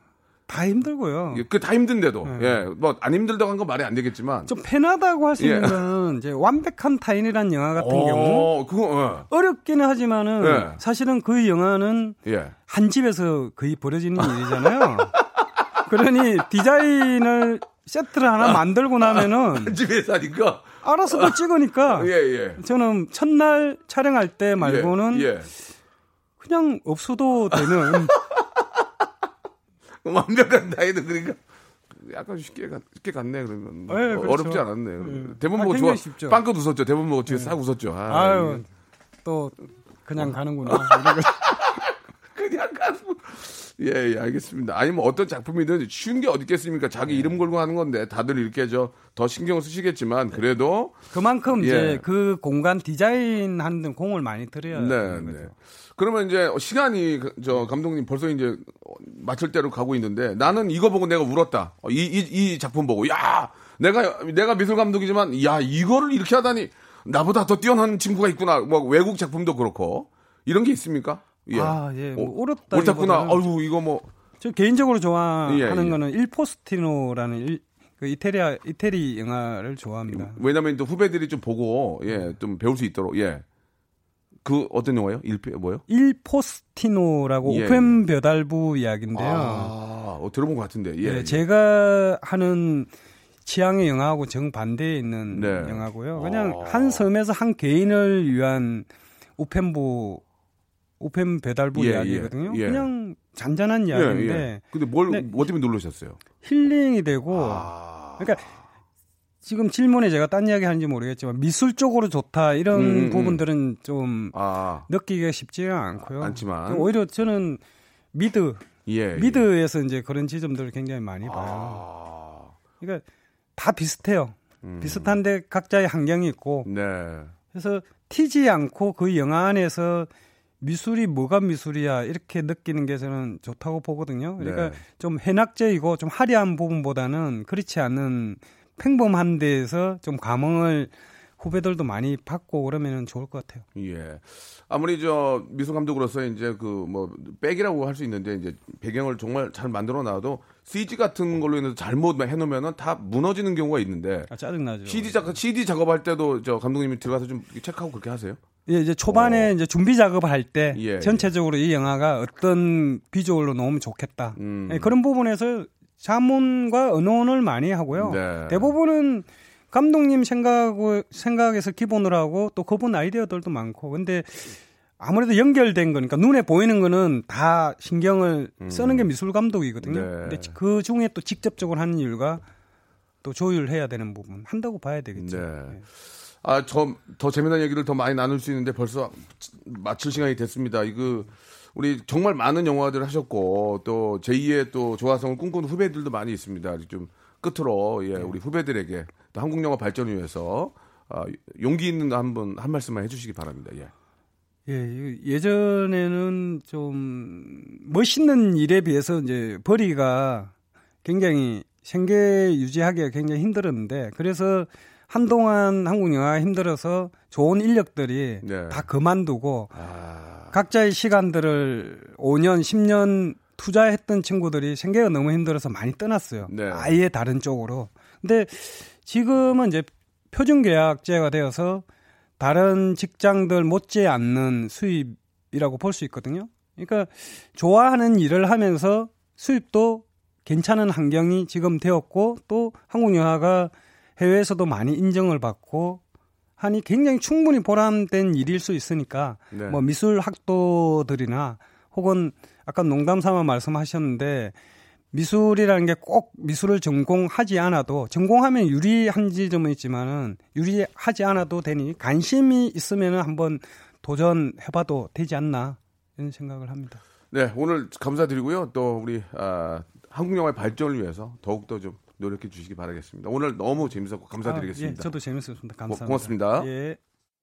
[SPEAKER 2] 다 힘들고요.
[SPEAKER 1] 그 다 힘든데도.
[SPEAKER 2] 네.
[SPEAKER 1] 예. 뭐, 안 힘들다고 한 건 말이 안 되겠지만.
[SPEAKER 2] 좀 편하다고 할 수 있는
[SPEAKER 1] 예.
[SPEAKER 2] 거는 이제 완벽한 타인이라는 영화 같은
[SPEAKER 1] 어,
[SPEAKER 2] 경우
[SPEAKER 1] 그거,
[SPEAKER 2] 어렵기는 하지만은
[SPEAKER 1] 예.
[SPEAKER 2] 사실은 그 영화는
[SPEAKER 1] 예. 예.
[SPEAKER 2] 한 집에서 거의 벌어지는 일이잖아요. 그러니 디자인을 세트를 하나 만들고 나면은
[SPEAKER 1] 집에서 하니까.
[SPEAKER 2] 알아서 그 찍으니까
[SPEAKER 1] 예, 예.
[SPEAKER 2] 저는 첫날 촬영할 때 말고는
[SPEAKER 1] 예. 예.
[SPEAKER 2] 그냥 없어도 되는
[SPEAKER 1] 완벽한 다이어트 그러니까 약간 쉽게 갔, 쉽게 갔네 그러면
[SPEAKER 2] 네, 그렇죠.
[SPEAKER 1] 어렵지 않았네. 대본
[SPEAKER 2] 아,
[SPEAKER 1] 보고 좋아
[SPEAKER 2] 굉장히 쉽죠.
[SPEAKER 1] 빵긋 웃었죠. 대본 보고 뒤에 싹 웃었죠. 아,
[SPEAKER 2] 아유 또 그냥 가는구나.
[SPEAKER 1] 그냥 가는 예, 예, 알겠습니다. 아니, 뭐 어떤 작품이든 쉬운 게 어디 있겠습니까? 자기 이름 걸고 하는 건데 다들 이렇게 저 더 신경을 쓰시겠지만 그래도
[SPEAKER 2] 그만큼
[SPEAKER 1] 예.
[SPEAKER 2] 이제 그 공간 디자인 하는 데 공을 많이 들여야
[SPEAKER 1] 네, 네.
[SPEAKER 2] 거죠.
[SPEAKER 1] 그러면 이제 시간이 그- 저 감독님 벌써 이제 맞출 대로 가고 있는데 나는 이거 보고 내가 울었다. 어, 이, 이, 이 작품 보고 야 내가 내가 미술 감독이지만 야 이거를 이렇게 하다니 나보다 더 뛰어난 친구가 있구나. 뭐 외국 작품도 그렇고 이런 게 있습니까? 예.
[SPEAKER 2] 아, 예. 뭐
[SPEAKER 1] 어,
[SPEAKER 2] 어렵다.
[SPEAKER 1] 옳다구나. 어유 이거 뭐
[SPEAKER 2] 저 개인적으로 좋아하는
[SPEAKER 1] 예, 예.
[SPEAKER 2] 거는 일포스티노라는 일, 그 이태리 이태리 영화를 좋아합니다.
[SPEAKER 1] 왜냐면 또 후배들이 좀 보고 예좀 배울 수 있도록 예. 그 어떤 영화요? 일피 뭐요?
[SPEAKER 2] 일포스티노라고
[SPEAKER 1] 예,
[SPEAKER 2] 오펜 벼달부 이야기인데요.
[SPEAKER 1] 아, 어, 들어본 것 같은데. 예.
[SPEAKER 2] 예,
[SPEAKER 1] 예.
[SPEAKER 2] 제가 하는 취향의 영화하고 정반대에 있는
[SPEAKER 1] 네.
[SPEAKER 2] 영화고요. 그냥
[SPEAKER 1] 아.
[SPEAKER 2] 한 섬에서 한 개인을 위한 우편부 우편 배달부
[SPEAKER 1] 예,
[SPEAKER 2] 이야기거든요.
[SPEAKER 1] 예, 예.
[SPEAKER 2] 그냥 잔잔한
[SPEAKER 1] 예,
[SPEAKER 2] 이야기인데
[SPEAKER 1] 예. 근데 뭘
[SPEAKER 2] 네.
[SPEAKER 1] 뭐 때문에 놀라셨어요?
[SPEAKER 2] 힐링이 되고
[SPEAKER 1] 아.
[SPEAKER 2] 그러니까 지금 질문에 제가 딴 이야기 하는지 모르겠지만 미술 쪽으로 좋다 이런
[SPEAKER 1] 음, 음,
[SPEAKER 2] 부분들은 좀
[SPEAKER 1] 아.
[SPEAKER 2] 느끼기가 쉽지는 않고요.
[SPEAKER 1] 않지만.
[SPEAKER 2] 오히려 저는 미드
[SPEAKER 1] 예.
[SPEAKER 2] 미드에서 이제 그런 지점들을 굉장히 많이
[SPEAKER 1] 예.
[SPEAKER 2] 봐요.
[SPEAKER 1] 아.
[SPEAKER 2] 그러니까 다 비슷해요.
[SPEAKER 1] 음.
[SPEAKER 2] 비슷한데 각자의 환경이 있고
[SPEAKER 1] 네.
[SPEAKER 2] 그래서 튀지 않고 그 영화 안에서 미술이 뭐가 미술이야 이렇게 느끼는 게 저는 좋다고 보거든요. 그러니까
[SPEAKER 1] 네.
[SPEAKER 2] 좀 해낙적이고 좀 화려한 부분보다는 그렇지 않은 평범한 데에서 좀 감흥을 후배들도 많이 받고 그러면 좋을 것 같아요.
[SPEAKER 1] 예. 아무리 저 미술 감독으로서 이제 그 뭐 백이라고 할 수 있는데 이제 배경을 정말 잘 만들어 놔도 CG 같은 걸로 인해서 잘못 해놓으면은 다 무너지는 경우가 있는데
[SPEAKER 2] 아, 짜증나죠.
[SPEAKER 1] CD 작업 CD 작업할 때도 저 감독님이 들어가서 좀 체크하고 그렇게 하세요?
[SPEAKER 2] 예, 이제 초반에
[SPEAKER 1] 어.
[SPEAKER 2] 이제 준비 작업을 할때
[SPEAKER 1] 예,
[SPEAKER 2] 전체적으로 이 영화가 어떤 비주얼로 나오면 좋겠다.
[SPEAKER 1] 음.
[SPEAKER 2] 예, 그런 부분에서 자문과 의논을 많이 하고요.
[SPEAKER 1] 네.
[SPEAKER 2] 대부분은 감독님 생각 생각에서 기본으로 하고 또 그분 아이디어들도 많고 근데 아무래도 연결된 거니까 눈에 보이는 거는 다 신경을 쓰는 게 미술 감독이거든요.
[SPEAKER 1] 음. 네.
[SPEAKER 2] 근데 그 중에 또 직접적으로 하는 일과 또 조율해야 되는 부분 한다고 봐야 되겠죠.
[SPEAKER 1] 네.
[SPEAKER 2] 예.
[SPEAKER 1] 아, 저, 더 재미난 얘기를 더 많이 나눌 수 있는데 벌써 마칠 시간이 됐습니다. 이거, 우리 정말 많은 영화들을 하셨고, 또 제2의 또 조화성을 꿈꾸는 후배들도 많이 있습니다. 좀 끝으로, 예, 우리 후배들에게 또 한국 영화 발전을 위해서, 아, 용기 있는 한 분, 한 말씀만 해주시기 바랍니다. 예.
[SPEAKER 2] 예, 예전에는 좀 멋있는 일에 비해서 이제 벌이가 굉장히 생계 유지하기가 굉장히 힘들었는데 그래서 한동안 한국 영화가 힘들어서 좋은 인력들이
[SPEAKER 1] 네.
[SPEAKER 2] 다 그만두고
[SPEAKER 1] 아,
[SPEAKER 2] 각자의 시간들을 5년, 10년 투자했던 친구들이 생계가 너무 힘들어서 많이 떠났어요.
[SPEAKER 1] 네.
[SPEAKER 2] 아예 다른 쪽으로. 근데 지금은 이제 표준계약제가 되어서 다른 직장들 못지 않는 수입이라고 볼 수 있거든요. 그러니까 좋아하는 일을 하면서 수입도 괜찮은 환경이 지금 되었고 또 한국 영화가 해외에서도 많이 인정을 받고 하니 굉장히 충분히 보람된 일일 수 있으니까
[SPEAKER 1] 네.
[SPEAKER 2] 뭐 미술 학도들이나 혹은 아까 농담 삼아 말씀하셨는데 미술이라는 게 꼭 미술을 전공하지 않아도 전공하면 유리한 지 점은 있지만은 유리하지 않아도 되니 관심이 있으면은 한번 도전해봐도 되지 않나 이런 생각을 합니다.
[SPEAKER 1] 네, 오늘 감사드리고요. 또 우리, 아, 한국 영화의 발전을 위해서 더욱 더 좀 노력해 주시기 바라겠습니다. 오늘 너무 재밌었고 감사드리겠습니다.
[SPEAKER 2] 아, 예, 저도 재밌었습니다. 감사합니다.
[SPEAKER 1] 고 맙습니다.
[SPEAKER 2] 예.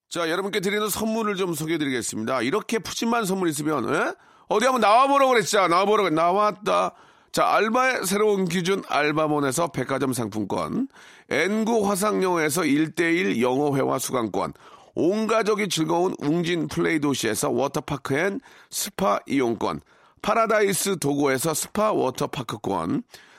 [SPEAKER 1] 자, 여러분께 드리는 선물을 좀 소개해 드리겠습니다. 이렇게 푸짐한 선물 있으면 에? 어디 한번 나와보라고 그랬죠. 나와보라고 나왔다. 자, 알바의 새로운 기준 알바몬에서 백화점 상품권, N구 화상영어에서 1대1 영어회화 수강권, 온 가족이 즐거운 웅진 플레이 도시에서 워터파크 and 스파 이용권, 파라다이스 도고에서 스파 워터파크권,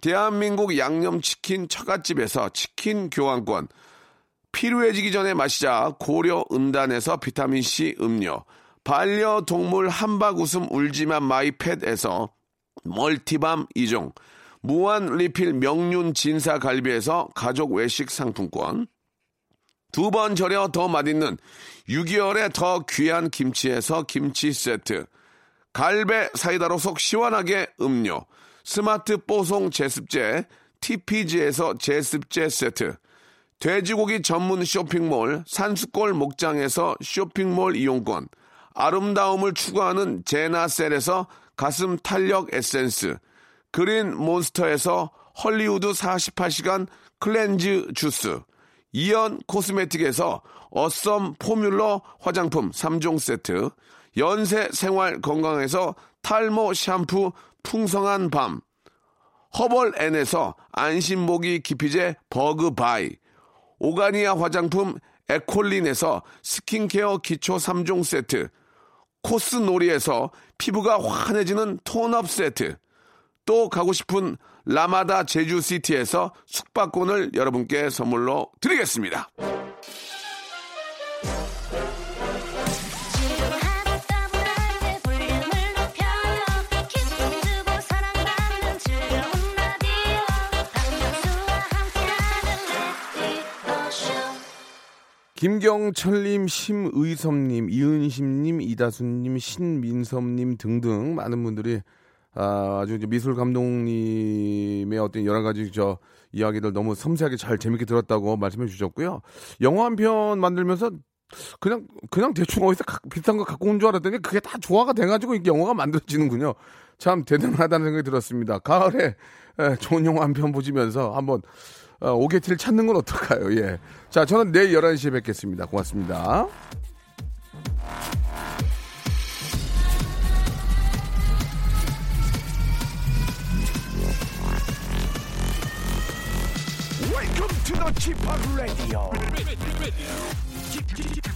[SPEAKER 4] 대한민국 양념치킨 처갓집에서 치킨 교환권, 필요해지기 전에 마시자. 고려 은단에서 비타민C 음료, 반려동물 한박 웃음 울지만 마이팻에서 멀티밤 2종, 무한 리필 명륜 진사 갈비에서 가족 외식 상품권, 두 번 절여 더 맛있는 6개월에 더 귀한 김치에서 김치 세트, 갈배 사이다로 속 시원하게 음료, 스마트 뽀송 제습제, TPG에서 제습제 세트, 돼지고기 전문 쇼핑몰 산수골 목장에서 쇼핑몰 이용권, 아름다움을 추구하는 제나셀에서 가슴 탄력 에센스, 그린 몬스터에서 헐리우드 48시간 클렌즈 주스, 이연 코스메틱에서 어썸 포뮬러 화장품 3종 세트, 연세 생활 건강에서 탈모 샴푸 풍성한 밤, 허벌 앤에서 안심모기 기피제 버그 바이, 오가니아 화장품 에콜린에서 스킨케어 기초 3종 세트, 코스놀이에서 피부가 환해지는 톤업 세트, 또 가고 싶은 라마다 제주시티에서 숙박권을 여러분께 선물로 드리겠습니다. 김경철님, 심의섭님, 이은심님, 이다순님, 신민섭님 등등 많은 분들이 아, 아주 미술 감독님의 어떤 여러 가지 저 이야기들 너무 섬세하게 잘 재밌게 들었다고 말씀해 주셨고요. 영화 한 편 만들면서 그냥 그냥 대충 어디서 가- 비슷한 거 갖고 온 줄 알았더니 그게 다 조화가 돼가지고 이게 영화가 만들어지는군요. 참 대단하다는 생각이 들었습니다. 가을에 에, 좋은 영화 한 편 보시면서 한번 어, 오게티를 찾는 건 어떨까요? 예. 자, 저는 내일 11시에 뵙겠습니다. 고맙습니다.
[SPEAKER 3] Welcome to the Chip Radio. Chip, Chip.